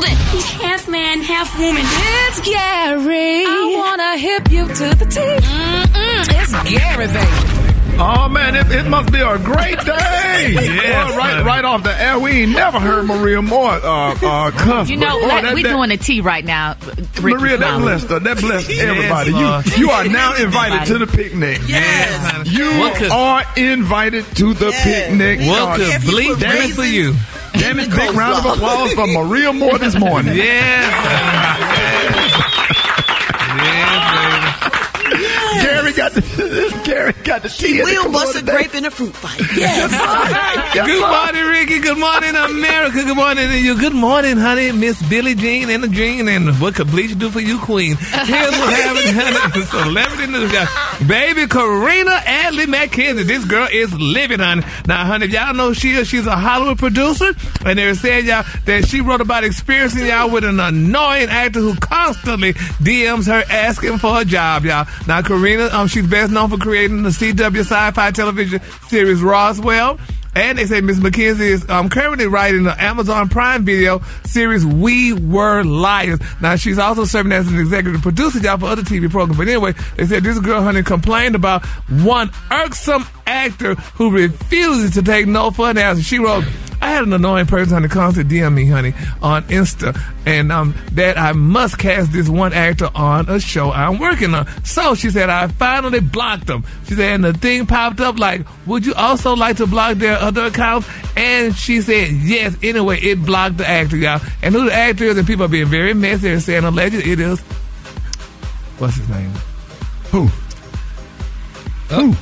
Hold it. He's half man, half woman. It's Gary. I wanna hip you to the T. Mm-mm, it's Gary, baby. Oh man, it, it must be a great day. Yes, Boy, right, man. right off the air, we ain't never heard Maria Moore uh, uh, cuss. You know, but, boy, let- that- we that- doing a tea right now. Rickey Maria, that blessed her. That blessed everybody. Lord. you, you are now invited to the picnic. Yes. You What could- are invited to the picnic. Welcome, Uh, could bleep damn damn it for you? Damn it, big round of applause for Maria Moore this morning. Gary got the Gary got the tea. in the We'll bust a grape in a fruit fight. Yes. Yes, Good morning, Rickey. Good morning, America. Good morning to you. Good morning, honey. Miss Billie Jean and the Jean and what could bleach do for you, Queen. Here's what happened, honey. Celebrity news, guys. Baby Carina Adly MacKenzie. This girl is living, honey. Now, honey, if y'all know she is, she's a Hollywood producer, and they were saying y'all that she wrote about experiencing y'all with an annoying actor who constantly DMs her asking for a job, y'all. Now, Karina, um, she's best known for creating the CW sci-fi television series Roswell. And they say Miss MacKenzie is um, currently writing the Amazon Prime Video series We Were Liars. Now she's also serving as an executive producer job for other TV programs. But anyway, they said this girl, honey, complained about one irksome actor who refuses to take no for an answer. She wrote, I had an annoying person, on the concert DM me, honey, on Insta, and um, that I must cast this one actor on a show I'm working on. So she said, I finally blocked them. She said, and the thing popped up like, would you also like to block their other accounts? And she said, yes. Anyway, it blocked the actor, y'all. And who the actor is, and people are being very messy and saying alleged it is. What's his name? Who? Who?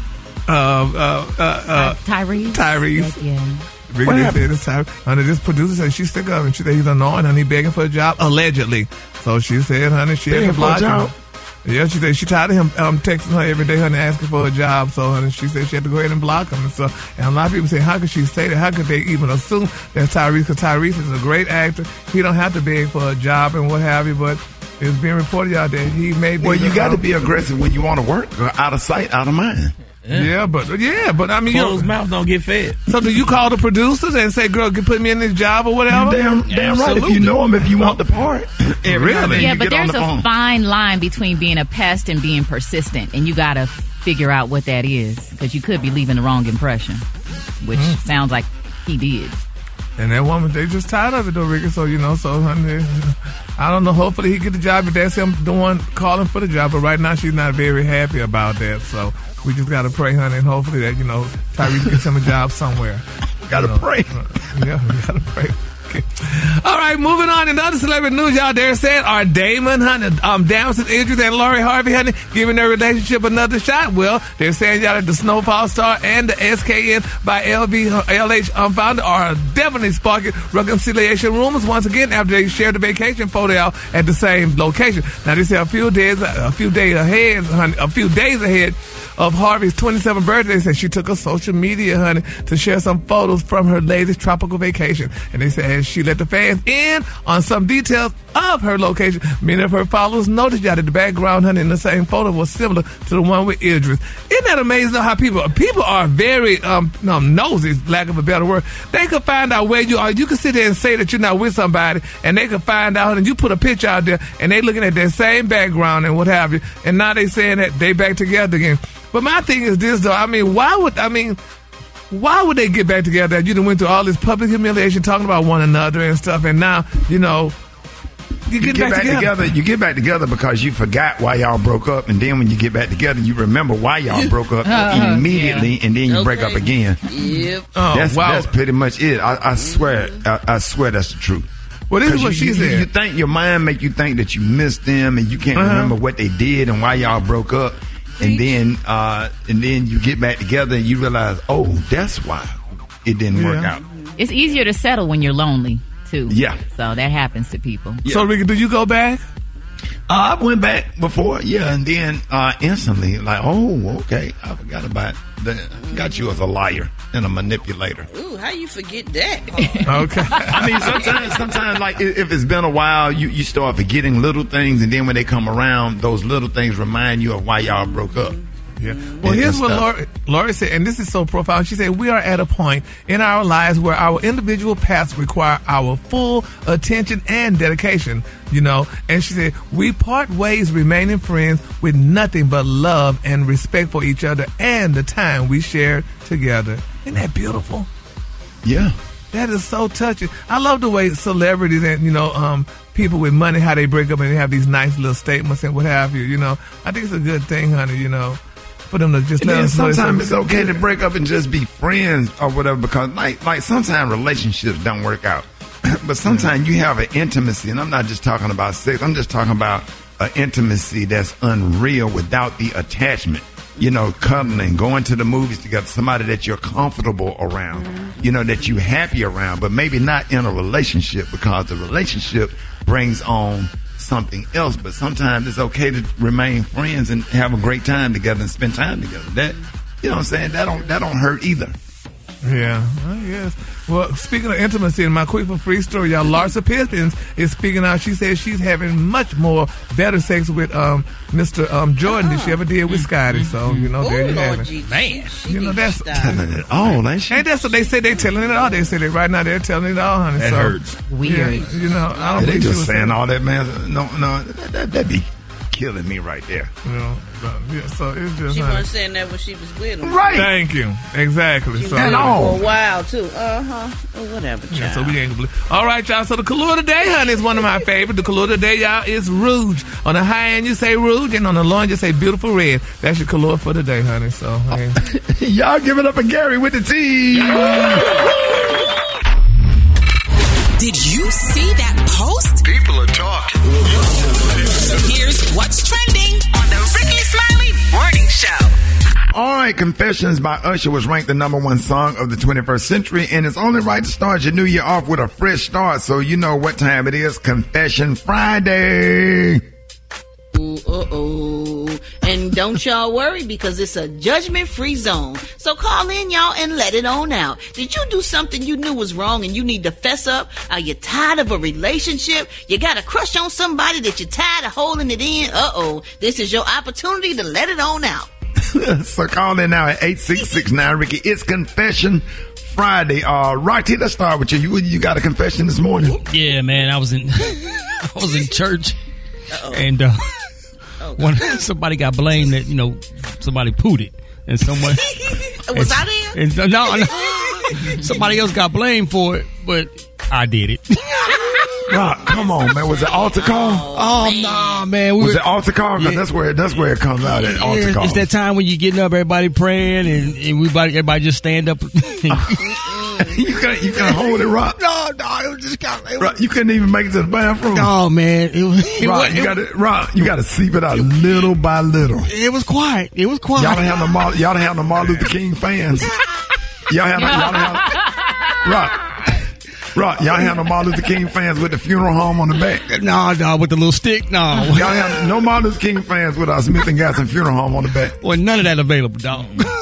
Uh, uh, uh, uh, Tyrese. Tyrese. Yeah. Ricky What Lee happened? said this time, honey, this producer said she's sick of him. She said he's annoying and he begging for a job, allegedly. So she said, honey, she Begging had to a block him. Yeah, she said she tired of him um, texting her every day, honey, asking for a job. So, honey, she said she had to go ahead and block him. And so, and a lot of people say, how could she say that? How could they even assume that Tyrese? Because Tyrese is a great actor. He don't have to beg for a job and what have you. But it's being reported out there he may be. Well, you got to be aggressive when you want to work. Out of sight, out of mind. Yeah, but yeah, but I mean, you Closed know, mouth don't get fed. so do you call the producers and say, "Girl, can put me in this job or whatever"? You damn, damn right. If you know him, if you want the part, every now and then Yeah, but there's the a phone. fine line between being a pest and being persistent, and you got to figure out what that is because you could be leaving the wrong impression, which Mm. sounds like he did. And that woman, they just tired of it though, Rickey. So you know, so honey, I don't know. Hopefully, he get the job if that's him doing calling for the job. But right now, she's not very happy about that. So we just gotta pray, honey, and hopefully that you know Tyrese gets him a job somewhere. Gotta pray. Yeah, we gotta pray. All right, moving on. In other celebrity news, y'all dare said are Damon, honey, um, Damson Idris and Lori Harvey, honey, giving their relationship another shot. Well, they're saying y'all that the Snowfall star and the SKN by LVLH um, founder are definitely sparking reconciliation rumors once again after they shared the vacation photo out at the same location. Now they say a few days, a few days ahead, honey, a few days ahead of Harvey's 27th birthday, said she took a social media, honey, to share some photos from her latest tropical vacation. And they said she let the fans in on some details of her location. Many of her followers noticed that the background, honey, in the same photo was similar to the one with Idris. Isn't that amazing how people people are very um, um nosy, lack of a better word. They could find out where you are. You can sit there and say that you're not with somebody, and they could find out, and you put a picture out there, and they looking at that same background and what have you, and now they saying that they back together again. But my thing is this though. I mean, why would I mean? Why would they get back together? You done went through all this public humiliation, talking about one another and stuff, and now you know you You get, get back, together. You get back together because you forgot why y'all broke up, and then when you get back together, you remember why y'all broke up Uh, immediately, yeah. and then you break up again. Yep. Oh, that's wow. that's pretty much it. I, I swear, I, I swear that's the truth. Well, this is 'Cause what you, she you- said. You think your mind make you think that you missed them, and you can't Uh-huh. remember what they did and why y'all broke up, and then uh, and then you get back together and you realize, oh, that's why it didn't work out. It's easier to settle when you're lonely too. Yeah. So that happens to people. So, Rickey, do you go back? Uh, I went back before, yeah, and then uh, instantly, like, oh, okay, I forgot about that. Got you as a liar and a manipulator. Ooh, how you forget that? Okay. I mean, sometimes, sometimes, like, if it's been a while, you, you start forgetting little things, and then when they come around, those little things remind you of why y'all broke up. Yeah. Well, And- here's and what Lori said, and this is so profound. She said, We are at a point in our lives where our individual paths require our full attention and dedication, you know. And she said, We part ways remaining friends with nothing but love and respect for each other and the time we share together. Isn't that beautiful? Yeah. That is so touching. I love the way celebrities and you know um, people with money how they break up and they have these nice little statements and what have you. You know, I think it's a good thing, honey. You know, for them to just And then sometimes it's okay to break up and just be friends or whatever because like like sometimes relationships don't work out. but sometimes you have an intimacy and I'm not just talking about sex, I'm just talking about an intimacy that's unreal without the attachment. You know, cuddling, going to the movies together, somebody that you're comfortable around, mm-hmm. you know, that you're happy around, but maybe not in a relationship because the relationship brings on something else. But sometimes it's okay to remain friends and have a great time together and spend time together. That you know what I'm saying? That don't that don't hurt either. Yeah, I guess. Well, speaking of intimacy, in my quick for free story, y'all, Larsa Pippins is speaking out. She says she's having much more better sex with um, Mr. Um, Jordan than she ever did with Scotty. So you know, there you have it. Man, You know that's Telling it all, ain't she? Ain't that's what they say? they're telling it all. They say that right now they're telling it all, honey. That so, hurts. Weird. yeah, you know, I don't they think she just was saying all that, man. No, no, that, that, that be killing me right there. Yeah, but, yeah, so it's just She honey. wasn't saying that when she was with him. Right. Thank you. Exactly. She So, was with him for a while too. Uh huh. Whatever. Child. Yeah, so we ain't believe. All right, y'all. So the color of the day, honey, is one of my favorite. The color of the day, y'all, is rouge. On the high end, you say rouge, and on the low end, you say beautiful red. That's your color for the day, honey. So, hey. Y'all give it up for Gary with the T. Did you see that post? People are talking. Here's what's trending on the Rickey Smiley Morning Show. All right, Confessions by Usher was ranked the number one song of the 21st century, and it's only right to start your new year off with a fresh start, so you know what time it is. Confession Friday. Ooh, uh oh. And don't y'all worry because it's a judgment free zone. So call in, y'all, and let it on out. Did you do something you knew was wrong and you need to fess up? Are you tired of a relationship? You got a crush on somebody that you're tired of holding it in? Uh oh. This is your opportunity to let it on out. so call in now at 8669 Rickey. It's Confession Friday. Uh, Rocky, let's start with you. You, you got a confession this morning? Yeah, man, I was in I was in church and uh, Oh, when somebody got blamed that you know somebody pooted and someone Was I there? and, no, no somebody else got blamed for it, but I did it. Rock, come on, man. Was it altar call? Oh, oh nah, man. We was were- it altar call? 'Cause Yeah. that's where that's where it comes out at altar Yeah, call. it's that time when you're getting up, everybody praying, and, and everybody, everybody just stand up. you can you can hold it, Rock. No, no, it was just kind of. Rock, you couldn't even make it to the bathroom. Oh man, it was. It Rock, was, you got to Rock, you got to seep it out little by little. it was quiet. It was quiet. Y'all don't have no Mar- y'all don't have no Martin Luther King fans. Y'all have y'all have Rock. Rock, y'all have no Martin Luther King fans with the funeral home on the back. No, no, with the little stick. No, Y'all have no Martin Luther King fans with our Smith and Gaston funeral home on the back. well, none of that available, dog.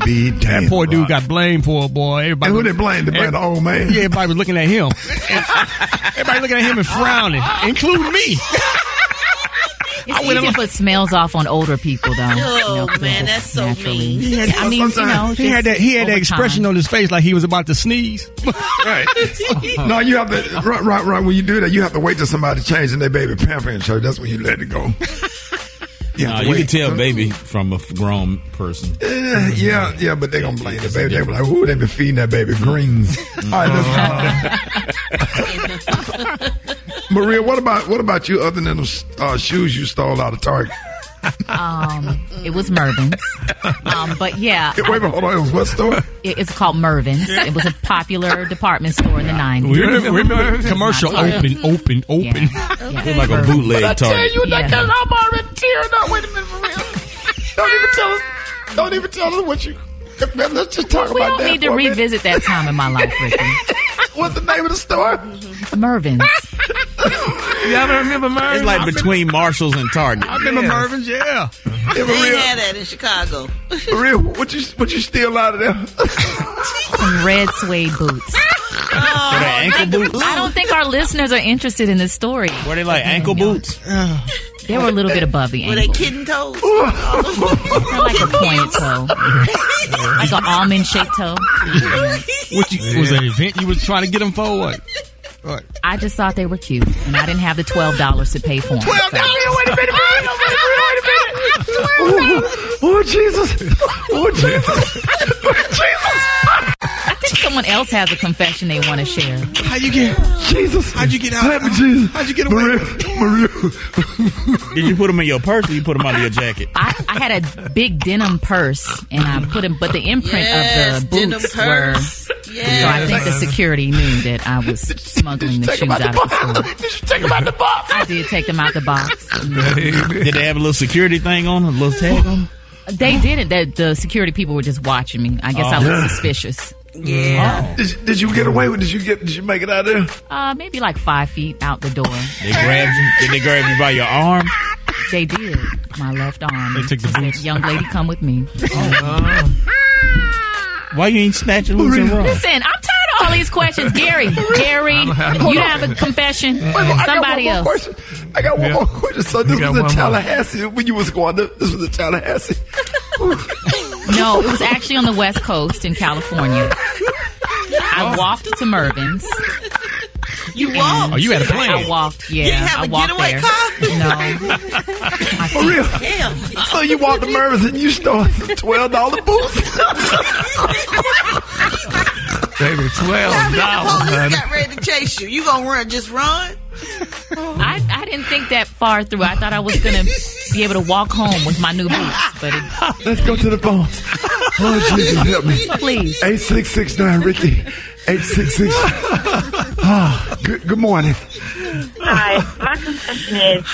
Ah, be damn. That poor dude got blamed for it, boy. Everybody. And who they blamed? They blamed the old man? Yeah, everybody was looking at him. everybody looking at him and frowning, including me. It's easy to put smells off on older people, though. Oh, 'cause they're man, that's so naturally- mean. He had, I mean, you know, he had that. He had that expression on his face like he was about to sneeze. Right. no, you have to right, right, right. When you do that, you have to wait till somebody changes their baby pamper in church. That's when you let it go. You have Nah, you can tell baby from a grown person. Yeah, yeah, yeah, but they're gonna blame the baby. They be like, "Ooh, they been feeding that baby greens." All right, let's, uh, Maria, what about what about you? Other than those uh, shoes you stole out of Target? Um, it was Mervyn's. Um, but yeah, Wait, wait, hold on. It was what store? it- it's called Mervyn's. It was a popular department store in the 90s. We remember, remember It's commercial not Target. open, open, open. Yeah. Look like a bootleg I tell target. you, that Yeah. Guy, tearing up. Wait a minute, for real. Don't even tell us. Don't even tell us what you. Man, let's just talk We about don't need to for a revisit that time in my life, Rickey. What's the name of the store? Mervyn's. Y'all don't remember Mervyn? It's like between Marshalls and Target. I remember Mervyn's, yeah. Yeah, They ain't Maria, had that in Chicago. Maria, what you what you steal out of there? Some red suede boots. Were they oh, ankle boots? I don't think our listeners are interested in this story. Were they like ankle boots? Uh. They were a little bit above the ankle. Were they ankle. kitten toes? They're like a pointed toe. like an almond shaped toe. What you, was that event you was trying to get them for? What? What? I just thought they were cute, and I didn't have the twelve dollars to pay for them. Wait a minute, wait a minute, wait a minute. Oh, oh, Jesus. Oh, Jesus. Oh Jesus. I think someone else has a confession they want to share. How you get? Jesus. How'd you get out? Happy Jesus. How'd you get away? Maria, Maria. Did you put them in your purse or you put them under your jacket? I, I had a big denim purse, and I put them, but the imprint Yes, of the boots purse. were. Yes. So I think the security knew that I was smuggling the shoes out out of the store. Did you take them out the box? I did take them out the box. Did they have a little security thing on, a little tag on? They didn't. The, the security people were just watching me. I guess I was oh. suspicious. Yeah. Did, you- did you get away with? Did you get? Did you make it out there? Uh, maybe like five feet out the door. They grabbed you. Did they grab you by your arm? They did. My left arm. They took the Said. Young lady, come with me. Why you ain't snatching loose and run? Listen, I'm tired of all these questions. Gary, Gary, you don't have a confession. Wait, wait, I Somebody got one more else. question. I got one Yeah. more question. So this was in one more. Tallahassee when you was going. To, this was in Tallahassee. No, it was actually on the West Coast in California. I oh. walked to Mervyn's. You walked. Oh, you had a plan. I walked. Yeah, You didn't have I a walked getaway there. car? No. For real. Damn. So you walked to Mervyn's and you stole some twelve dollar boots. Baby, twelve How many dollars, police honey. got ready to chase you? You gonna run? Just run? I, I didn't think that far through. I thought I was gonna be able to walk home with my new boots, but it, Let's go to the phone. Oh Jesus, help me. please. Eight six six nine Rickey. Eight six six. Ah, good good morning. Hi, my confession is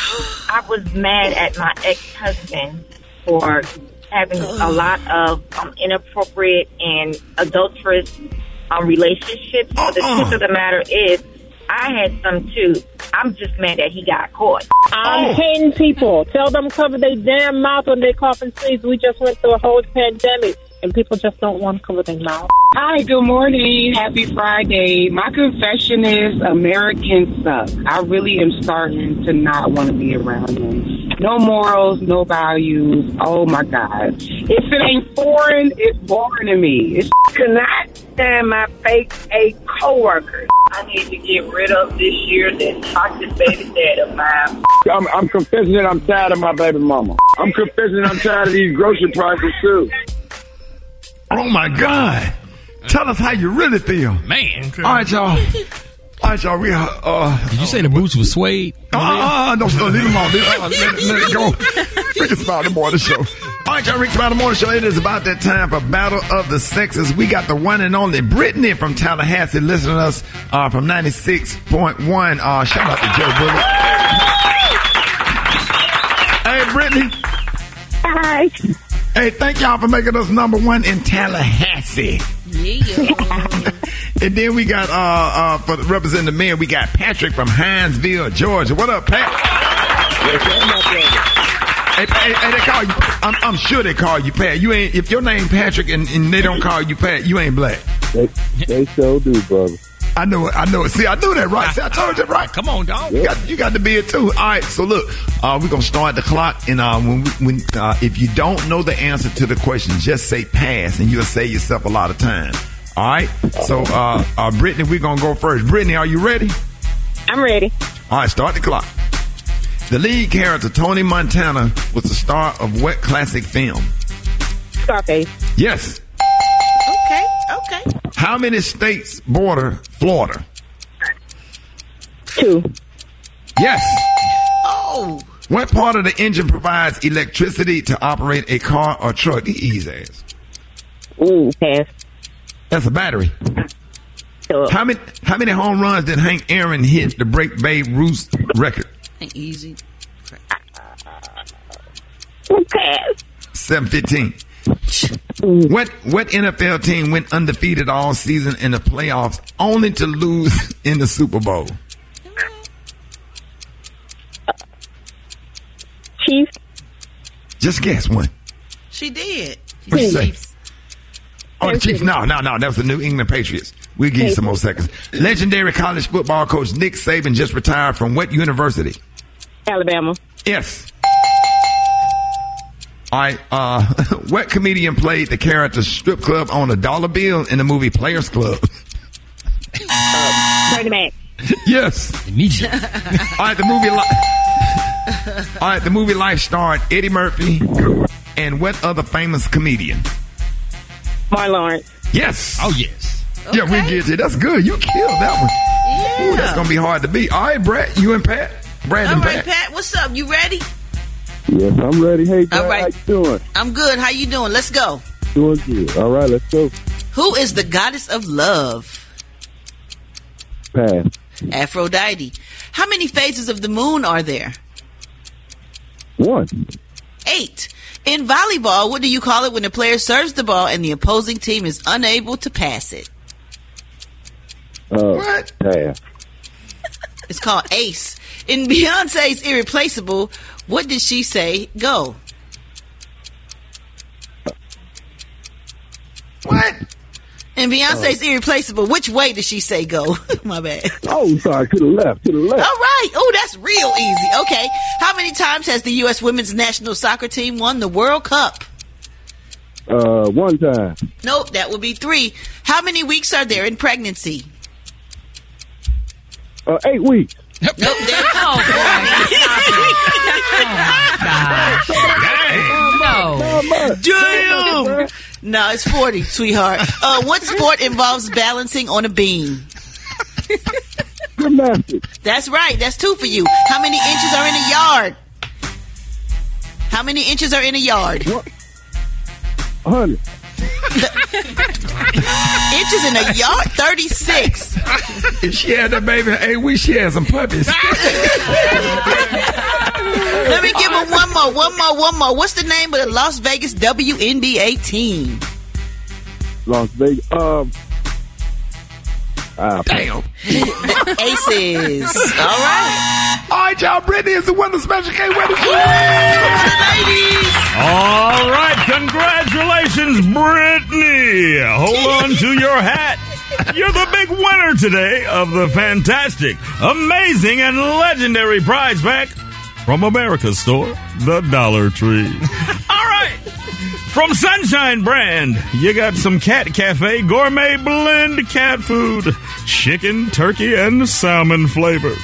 I was mad at my ex-husband for having a lot of um, inappropriate and adulterous um, relationships. But the truth of the matter is, I had some too. I'm just mad that he got caught. I'm hating people. Tell them cover their damn mouth when they cough and sneeze. We just went through a whole pandemic, and people just don't want to cover their mouth. Hi, good morning. Happy Friday. My confession is Americans suck. I really am starting to not want to be around them. No morals, no values. Oh my God. If it ain't foreign, it's boring to me. It's cannot stand my fake A coworker. I need to get rid of this year that toxic baby dad of mine. I'm, I'm confessing that I'm tired of my baby mama. I'm confessing I'm tired of these grocery prices too. Oh my God. Tell us how you really feel. Man. All right, y'all. All right, y'all. We uh, uh Did you say the boots was suede? Uh, uh, uh, no, no, leave them on. Leave, uh, let, let it go. Rick and Smiley Morning Show. All right, y'all. Rick Smiley Morning Show. It is about that time for Battle of the Sexes. We got the one and only Brittany from Tallahassee listening to us uh, from 96.1. Uh, shout out to Joe Bullock. Hey, Brittany. Hi. Hey, thank y'all for making us number one in Tallahassee. Yeah. And then we got uh uh for representing the men, we got Patrick from Hinesville, Georgia. What up, Pat? Hey, hey, hey, they call you. I'm, I'm sure they call you Pat. You ain't. If your name Patrick and, and they don't call you Pat, you ain't black. They, they so do, brother. I know it. I know it. See, I knew that right. See, I told you right. Come on, dog. You got, you got to be it too. All right. So look, uh, we're gonna start the clock, and uh, when we, when uh, if you don't know the answer to the question, just say pass, and you'll save yourself a lot of time. All right. So, uh, uh, Brittany, we're gonna go first. Brittany, are you ready? I'm ready. All right. Start the clock. The lead character Tony Montana was the star of what classic film? Scarface. Yes. Okay, okay. How many states border Florida? Two. Yes. Oh. What part of the engine provides electricity to operate a car or truck? Easy ass. Ooh, pass. That's a battery. How many how many home runs did Hank Aaron hit to break Babe Ruth's record? Ain't easy. Pass. Seven fifteen. What what NFL team went undefeated all season in the playoffs only to lose in the Super Bowl? Chiefs. Just guess one. She did. What you say? Oh, the Chiefs. No, no, no. That was the New England Patriots. We'll give you some more seconds. Legendary college football coach Nick Saban just retired from what university? Alabama. Yes. All right. Uh, what comedian played the character Strip Club on a dollar bill in the movie Players Club? Bernie Mac. yes. All right. The movie. Li- All right. The movie Life starred Eddie Murphy and what other famous comedian? Martin Lawrence. Yes. Oh yes. Yeah, we get it. That's good. You killed that one. Ooh, that's gonna be hard to beat. All right, Brad. You and Pat. Brad All and right, Pat. Pat, what's up? You ready? Yes, I'm ready. Hey, All Brad, right. how you doing? I'm good. How you doing? Let's go. Doing good. All right, let's go. Who is the goddess of love? Pass. Aphrodite. How many phases of the moon are there? One. Eight. In volleyball, what do you call it when the player serves the ball and the opposing team is unable to pass it? Uh, what? Pass. It's called ace. In Beyonce's Irreplaceable, what did she say? Go. What? And Beyonce's Irreplaceable, which way did she say go? My bad. Oh, sorry. To the left. To the left. All right. Oh, that's real easy. Okay. How many times has the U.S. women's national soccer team won the World Cup? Uh, one time. Nope, that would be three. How many weeks are there in pregnancy? Uh, eight weeks. Nope, there- Oh, No. Damn. No, it's 40, sweetheart. Uh, what sport involves balancing on a beam? Gymnastics. That's right. That's two for you. How many inches are in a yard? How many inches are in a yard? Hundred. Inches in a yard? 36. If she had that baby in eight weeks, she had some puppies. Let me give her one more, one more, one more. What's the name of the Las Vegas WNBA team? Las Vegas. Um. Ah, Damn. The Aces. All right. All right, y'all. Brittany is the winner. Special K. Wait All right, congratulations, Brittany. Hold on to your hat. You're the big winner today of the fantastic, amazing, and legendary prize pack from America's store, the Dollar Tree. All right. From Sunshine Brand, you got some Cat Cafe gourmet blend cat food, chicken, turkey, and salmon flavors.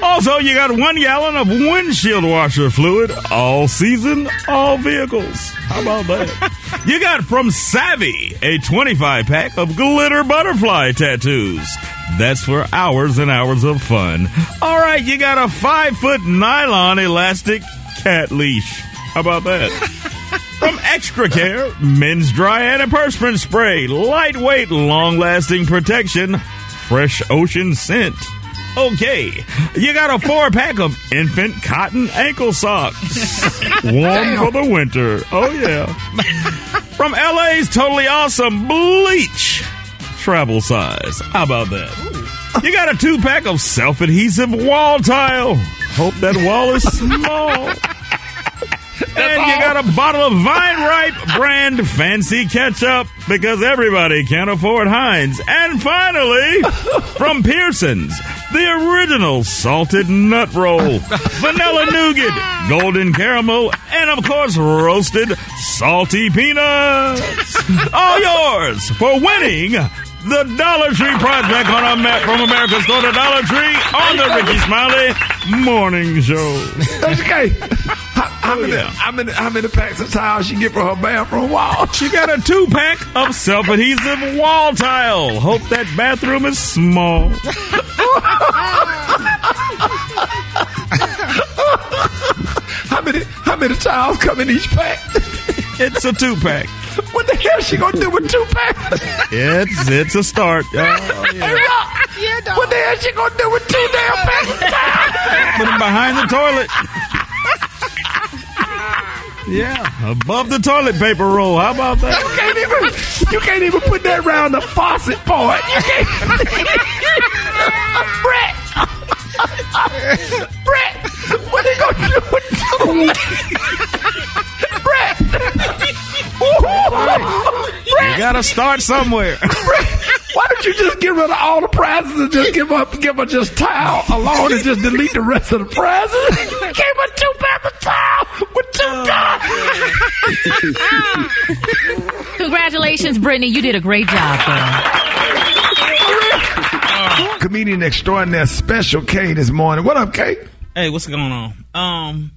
Also, you got one gallon of windshield washer fluid, all season, all vehicles. How about that? you got from Savvy a 25 pack of glitter butterfly tattoos. That's for hours and hours of fun. All right, you got a five foot nylon elastic cat leash. How about that? From Extra Care, men's dry antiperspirant spray, lightweight, long lasting protection, fresh ocean scent. Okay, you got a four pack of infant cotton ankle socks. Warm for the winter. Oh, yeah. From LA's totally awesome bleach travel size. How about that? You got a two pack of self adhesive wall tile. Hope that wall is small. And you got a bottle of Vine Ripe brand fancy ketchup because everybody can't afford Heinz. And finally, from Pearson's, the original salted nut roll, vanilla nougat, golden caramel, and of course, roasted salty peanuts. All yours for winning the Dollar Tree Project on a map from America's Store to Dollar Tree on the Rickey Smiley Morning Show. K. How, how oh, many, how many how many packs of towels she get for her bathroom wall? She got a two pack of self adhesive wall tile. Hope that bathroom is small. how many how many towels come in each pack? It's a two pack. What the hell she gonna do with two packs? It's it's a start. Oh, yeah. Hey, Rock, what the hell she gonna do with two damn packs? Put them behind the toilet. Yeah, above the toilet paper roll. How about that? You can't even you can't even put that around the faucet part. You can't. Brett, Brett, what they gonna do with two? Brett, You gotta start somewhere. Why don't you just get rid of all the prizes and just give up, give her just towel alone and just delete the rest of the prizes? Give her two packs of towel with two towels. Congratulations, Brittany. You did a great job, girl. Comedian extraordinaire Special K this morning. What up, K? Hey, what's going on? Um,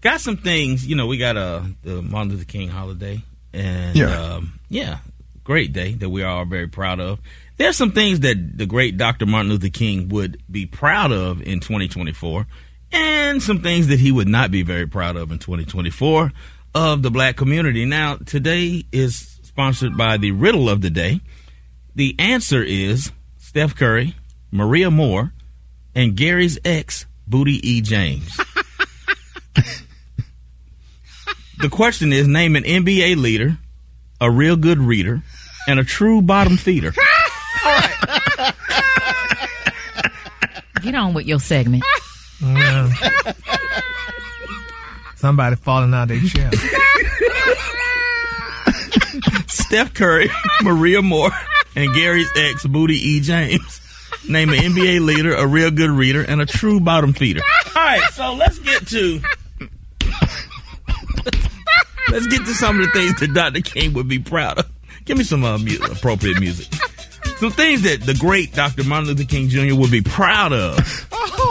got some things. You know, we got uh, the Martin Luther King holiday, and Yeah. um, yeah, great day that we are all very proud of. There's some things that the great Dr. Martin Luther King would be proud of in 2024, and some things that he would not be very proud of in 2024 of the black community. Now, today is sponsored by the riddle of the day. The answer is Steph Curry, Maria Moore, and Gary's ex, Booty E. James. the question is name an NBA leader, a real good reader, and a true bottom feeder. Get on with your segment. Yeah. Somebody falling out of their chair. Steph Curry, Maria Moore, and Gary's ex, Booty E. James. Name an NBA leader, a real good reader, and a true bottom feeder. All right, so let's get to let's get to some of the things that Dr. King would be proud of. Give me some uh, mu- appropriate music. some things that the great Dr. Martin Luther King Jr. would be proud of.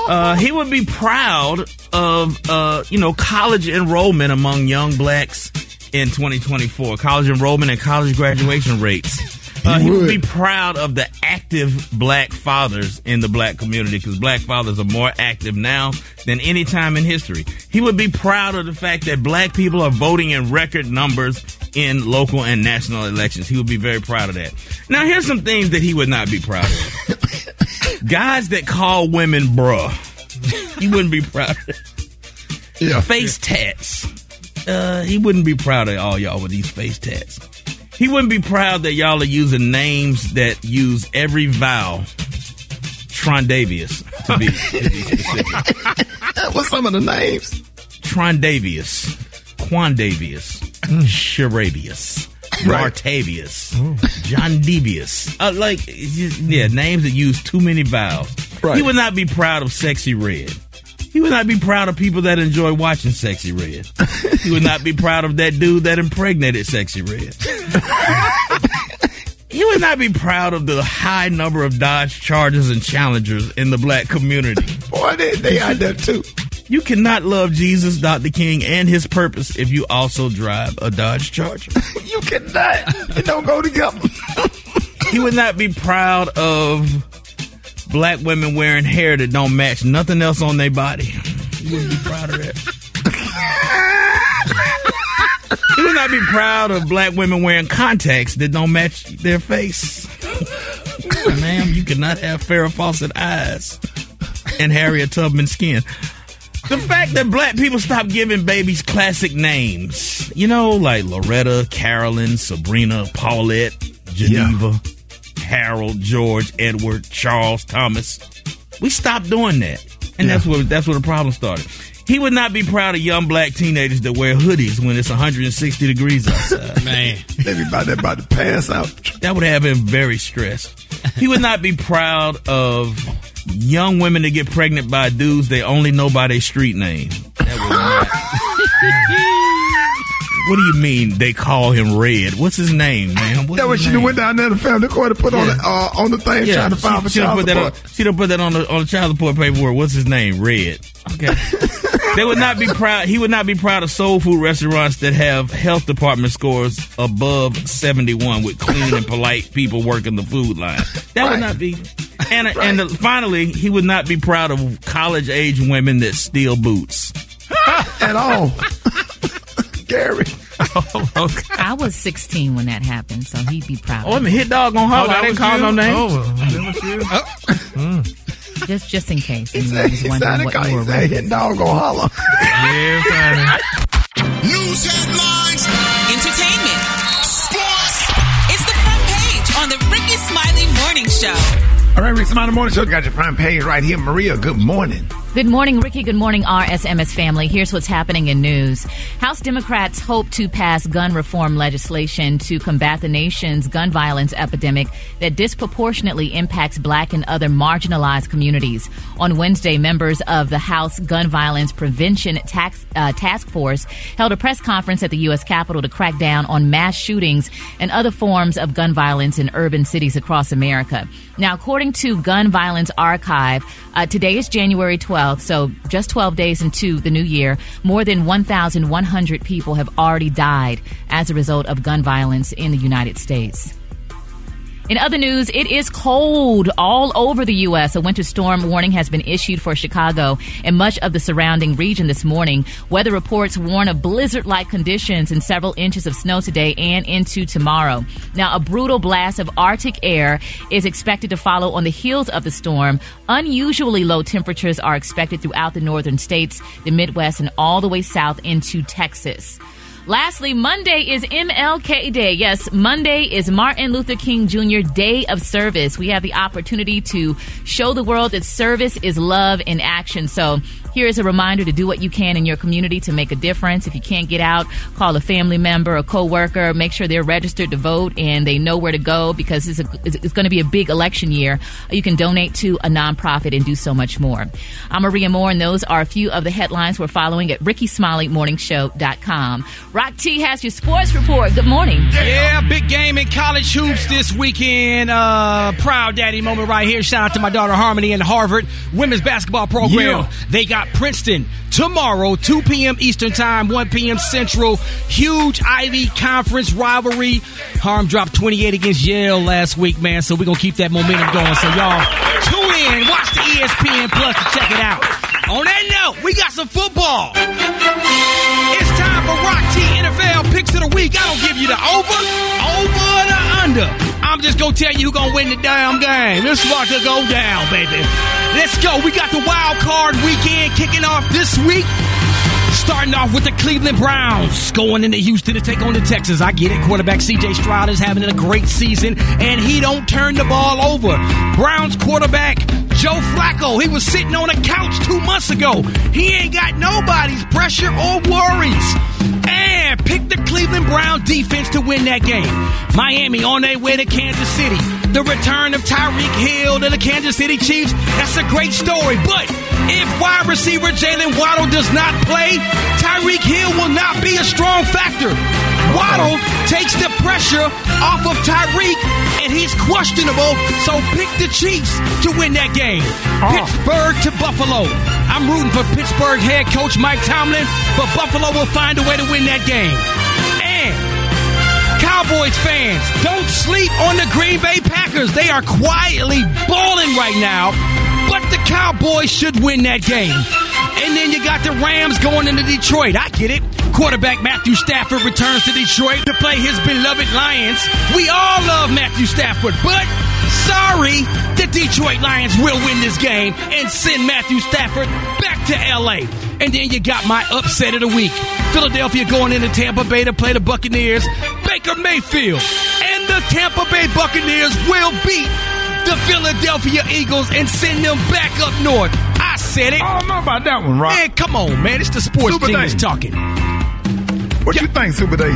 Uh, he would be proud of, uh, you know, college enrollment among young blacks in 2024. College enrollment and college graduation rates. Uh, he would be proud of the active black fathers in the black community because black fathers are more active now than any time in history. He would be proud of the fact that black people are voting in record numbers in local and national elections. He would be very proud of that. Now, here's some things that he would not be proud of. Guys that call women bruh. He wouldn't be proud of. Yeah. Face tats. Uh, he wouldn't be proud of all y'all with these face tats. He wouldn't be proud that y'all are using names that use every vowel. Trondavius, to be, to be specific. What's some of the names? Trondavius, Quandavius, Sharabius, Martavius, John Devius. Uh, like, just- yeah, names that use too many vowels. Right. He would not be proud of Sexyy Red. He would not be proud of people that enjoy watching Sexyy Red. he would not be proud of that dude that impregnated Sexyy Red. he would not be proud of the high number of Dodge Chargers and Challengers in the black community. Boy, they, they out there too. You cannot love Jesus, Dr. King, and his purpose if you also drive a Dodge Charger. you cannot. It don't go together. he would not be proud of black women wearing hair that don't match nothing else on their body. He wouldn't be proud of that. he would not be proud of black women wearing contacts that don't match their face. Ma'am, you cannot have Farrah Fawcett eyes and Harriet Tubman skin. The fact that black people stop giving babies classic names, you know, like Loretta, Carolyn, Sabrina, Paulette, Geneva, Harold, George, Edward, Charles, Thomas. We stopped doing that, and that's where that's where the problem started. He would not be proud of young black teenagers that wear hoodies when it's 160 degrees outside. Man, they be about, about to pass out. That would have him very stressed. He would not be proud of young women that get pregnant by dudes they only know by their street name. That would not. what do you mean they call him Red? What's his name, man? What's That his she name? went down there to family court to put on the uh, on the thing trying to file she, for she child put that on, support. she done put that on the on the child support paperwork. What's his name? Red. Okay. they would not be proud. He would not be proud of soul food restaurants that have health department scores above seventy one with clean and polite people working the food line. That would not be. And and the, finally, he would not be proud of college age women that steal boots. At all. Gary. I was 16 when that happened, so he'd be proud. Oh, I mean, hit dog on holler. I didn't call no name. Oh, oh. Hmm. Just just in case. He anyone said, he wondering what you were he said, hit dog gonna holler. Yeah, funny. News headlines. Entertainment. Sports. It's the front page on the Rickey Smiley Morning Show. All right, Rick Smiley Morning Show. Got your prime page right here. Maria, good morning. Good morning, Rickey. Good morning, RSMS family. Here's what's happening in news. House Democrats hope to pass gun reform legislation to combat the nation's gun violence epidemic that disproportionately impacts black and other marginalized communities. On Wednesday, members of the House Gun Violence Prevention Tax, uh, Task Force held a press conference at the U.S. Capitol to crack down on mass shootings and other forms of gun violence in urban cities across America. Now, according to Gun Violence Archive, uh, today is January 12th, so just 12 days into the new year, more than 1,100 people have already died as a result of gun violence in the United States. In other news, it is cold all over the U.S. A winter storm warning has been issued for Chicago and much of the surrounding region this morning. Weather reports warn of blizzard like conditions and several inches of snow today and into tomorrow. Now, a brutal blast of Arctic air is expected to follow on the heels of the storm. Unusually low temperatures are expected throughout the northern states, the Midwest, and all the way south into Texas. Lastly, Monday is MLK Day. Yes, Monday is Martin Luther King Jr. Day of Service. We have the opportunity to show the world that service is love in action. So Here is a reminder to do what you can in your community to make a difference. If you can't get out, call a family member, a coworker, make sure they're registered to vote and they know where to go because it's, a, it's going to be a big election year. You can donate to a nonprofit and do so much more. I'm Maria Moore, and those are a few of the headlines we're following at RickeySmileyMorningShow.com. Rock T has your sports report. Good morning. Yeah, big game in college hoops this weekend. Uh, proud daddy moment right here. Shout out to my daughter Harmony and Harvard women's basketball program. Yeah. They got Princeton tomorrow, 2 p.m. Eastern Time, 1 p.m. Central. Huge Ivy Conference rivalry. Harm dropped 28 against Yale last week, man. So we're gonna keep that momentum going. So y'all tune in, watch the ESPN Plus to check it out. On that note, we got some football. It's time for Rock T NFL picks of the week. I don't give you the over, over the under. I'm just gonna tell you who gonna win the damn game. This to go down, baby. Let's go. We got the wild card weekend kicking off this week. Starting off with the Cleveland Browns going into Houston to take on the Texans. I get it. Quarterback CJ Stroud is having a great season, and he don't turn the ball over. Browns quarterback Joe Flacco, he was sitting on a couch two months ago. He ain't got nobody's pressure or worries. And pick the Cleveland Brown defense to win that game. Miami on their way to Kansas City. The return of Tyreek Hill to the Kansas City Chiefs. That's a great story. But if wide receiver Jaylen Waddle does not play, Tyreek Hill will not be a strong factor. Waddle takes the pressure off of Tyreek, and he's questionable. So pick the Chiefs to win that game. Oh. Pittsburgh to Buffalo. I'm rooting for Pittsburgh head coach Mike Tomlin, but Buffalo will find a way to win that game. And Cowboys fans, don't sleep on the Green Bay Packers. They are quietly balling right now, but the Cowboys should win that game. And then you got the Rams going into Detroit. I get it. Quarterback Matthew Stafford returns to Detroit to play his beloved Lions. We all love Matthew Stafford, but sorry, the Detroit Lions will win this game and send Matthew Stafford back to LA. And then you got my upset of the week. Philadelphia going into Tampa Bay to play the Buccaneers. Baker Mayfield and the Tampa Bay Buccaneers will beat the Philadelphia Eagles and send them back up north. I said it. I don't know about that one, Rock. Man, come on, man. It's the sports Super genius talking. What you think, Super Dave?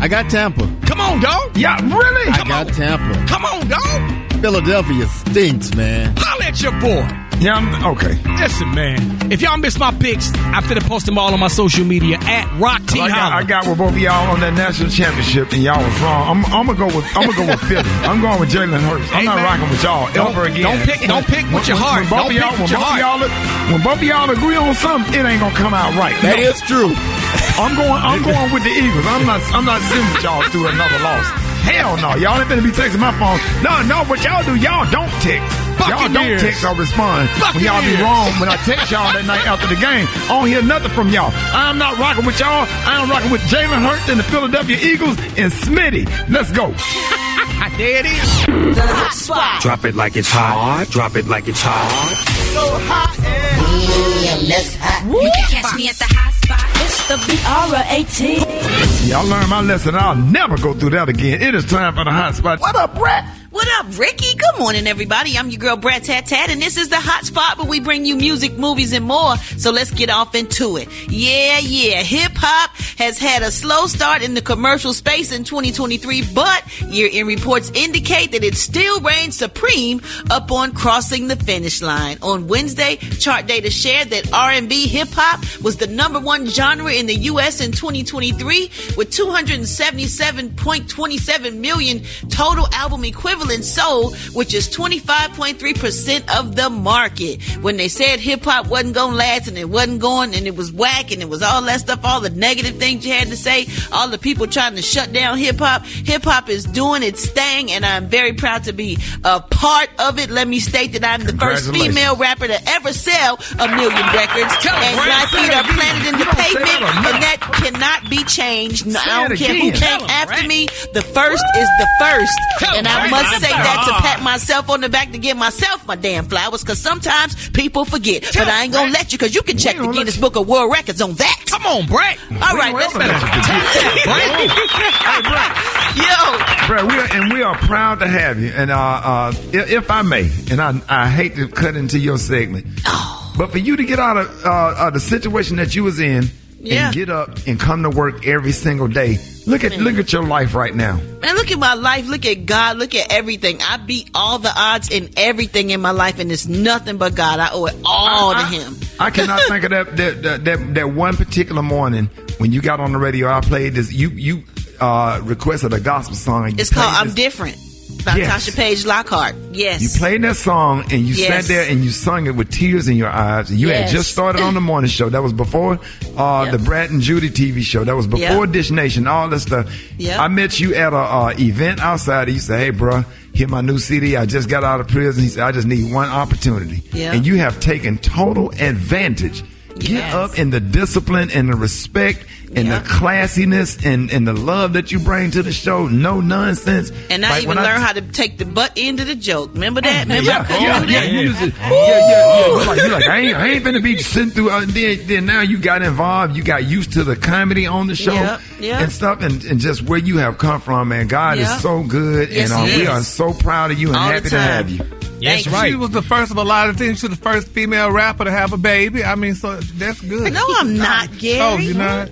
I got Tampa. Come on, dog. Yeah, really? I got Tampa. Come on, dog. Philadelphia stinks, man. Holla at your boy. Yeah, I'm, okay. Listen, man. If y'all miss my picks, I finna post them all on my social media at Rock T I got, I got with both of y'all on that national championship, and y'all was wrong. I'm, I'm gonna go with I'm gonna go with Philly. I'm going with Jalen Hurts. I'm Hey, not man. rocking with y'all Don't- ever again. don't pick- don't pick with your heart. When both Don't of y'all, pick when with your both of y'all, when both of y'all agree on something, it ain't gonna come out right. That No. is true. I'm going. I'm going with the Eagles. I'm not. I'm not sending y'all through another loss. Hell no, y'all ain't gonna be texting my phone. No, no, what y'all do, y'all don't text. Y'all don't Buccaneers. text or respond when y'all be wrong. When I text y'all that night after the game, I don't hear nothing from y'all. I'm not rocking with y'all. I'm rocking with Jalen Hurts and the Philadelphia Eagles and Smitty. Let's go. there it is. The hot spot. Drop it like it's hot. Drop it like it's hot. So hot and less hot. You can catch me at the hot the B-R-A-T. Y'all learned my lesson. I'll never go through that again. It is time for the hot spot. What up, Brett? What up, Rickey? Good morning, everybody. I'm your girl, Brat Tat Tat, and this is the hot spot where we bring you music, movies, and more. So let's get off into it. Yeah, yeah. Hip hop has had a slow start in the commercial space in 2023, but year-end reports indicate that it still reigns supreme up on crossing the finish line. On Wednesday, chart data shared that R&B hip hop was the number one genre in the U.S. in 2023 with 277.27 million total album equivalents sold, which is 25.3% of the market. When they said hip hop wasn't going to last and it wasn't going and it was whack and it was all that stuff, all the negative things you had to say, all the people trying to shut down hip hop, hip hop is doing its thing and I'm very proud to be a part of it. Let me state that I'm the first female rapper to ever sell a million records Tell and my feet are planted in the pavement and that cannot be changed. No, I don't care who came after me. The first is the first. Tell And I must say that to pat myself on the back to give myself my damn flowers because sometimes people forget. Tell but I ain't gonna let you because you can check the Guinness Book of World Records on that. Come on, Brett. All right, let's Hey, Brett. Yo. Brat, we are, and we are proud to have you. And uh, uh, if, if I may, and I, I hate to cut into your segment, But for you to get out of uh, uh, the situation that you was in Yeah. and get up and come to work every single day, look at look at your life right now. Man, look at my life. Look at God. Look at everything. I beat all the odds in everything in my life, and it's nothing but God. I owe it all to Him. I cannot think of that that, that that that one particular morning when you got on the radio. I played this. You you uh, requested a gospel song. and It's called I'm this- Different by Yes. Tasha Page Lockhart. Yes. You played that song and you Yes. sat there and you sung it with tears in your eyes. And you Yes. had just started on the morning show. That was before uh, Yep. the Brat and Judy TV show. That was before Yep. Dish Nation. All this stuff. Yep. I met you at a uh, event outside. You said, "Hey, bro, hear my new CD. I just got out of prison." He said, "I just need one opportunity." Yep. And you have taken total advantage. Get Yes. up in the discipline and the respect and the classiness and, and the love that you bring to the show. No nonsense. and I Like, even learned how to take the butt end of the joke. Remember that? Remember yeah, I couldn't yeah, yeah, that? yeah, yeah, yeah. You're like, like, I ain't, I ain't finna be sitting through. Uh, then, then now you got involved. You got used to the comedy on the show Yeah, yeah. and stuff, and, and just where you have come from, man. God Yeah. is so good, Yes, and uh, we are so proud of you and All happy to have you. Yes, right. She was the first of a lot of things. She was the first female rapper to have a baby. I mean, so that's good. No, I'm not, Gary. Oh, you're not?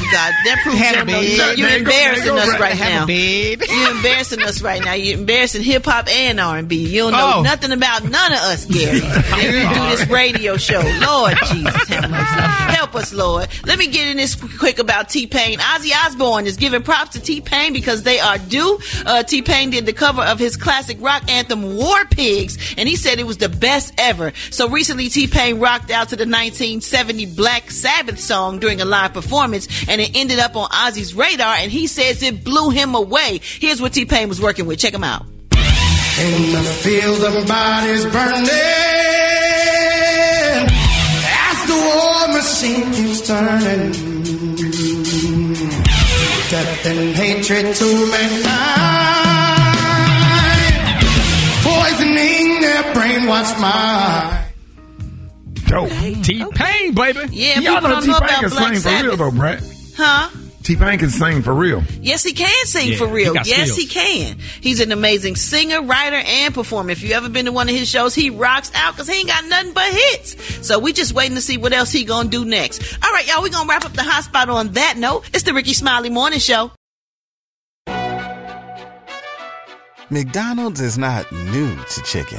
God, that proves Had you a don't know. baby. You're, you're you go, there embarrassing us right. right Have a now. You're embarrassing us right now. You're embarrassing hip hop and R&B. You don't know Oh. nothing about none of us, Gary. and you do this radio show. Lord Jesus, have mercy. Help us, Lord. Let me get in this quick about T-Pain. Ozzy Osbourne is giving props to T-Pain because they are due. Uh, T-Pain did the cover of his classic rock anthem, War Pigs, and he said it was the best ever. So recently, T-Pain rocked out to the 1970 Black Sabbath song during a live performance, and it ended up on Ozzy's radar, and he says it blew him away. Here's what T-Pain was working with. Check him out. In the field of bodies burning As the war machine keeps turning Death and hatred to mankind Poisoning their brainwashed mind Dope. T Pain, baby. Yeah, Y'all know T-Pain can Black sing for real though, Brett. Huh? T-Pain can sing for real. Yes, he can sing Yeah, for real. got Yes, skills. he can. He's an amazing singer, writer, and performer. If you ever been to one of his shows, he rocks out because he ain't got nothing but hits. So we just waiting to see what else he gonna do next. All right, y'all, we gonna wrap up the hot spot on that note. It's the Rickey Smiley Morning Show. McDonald's is not new to chicken.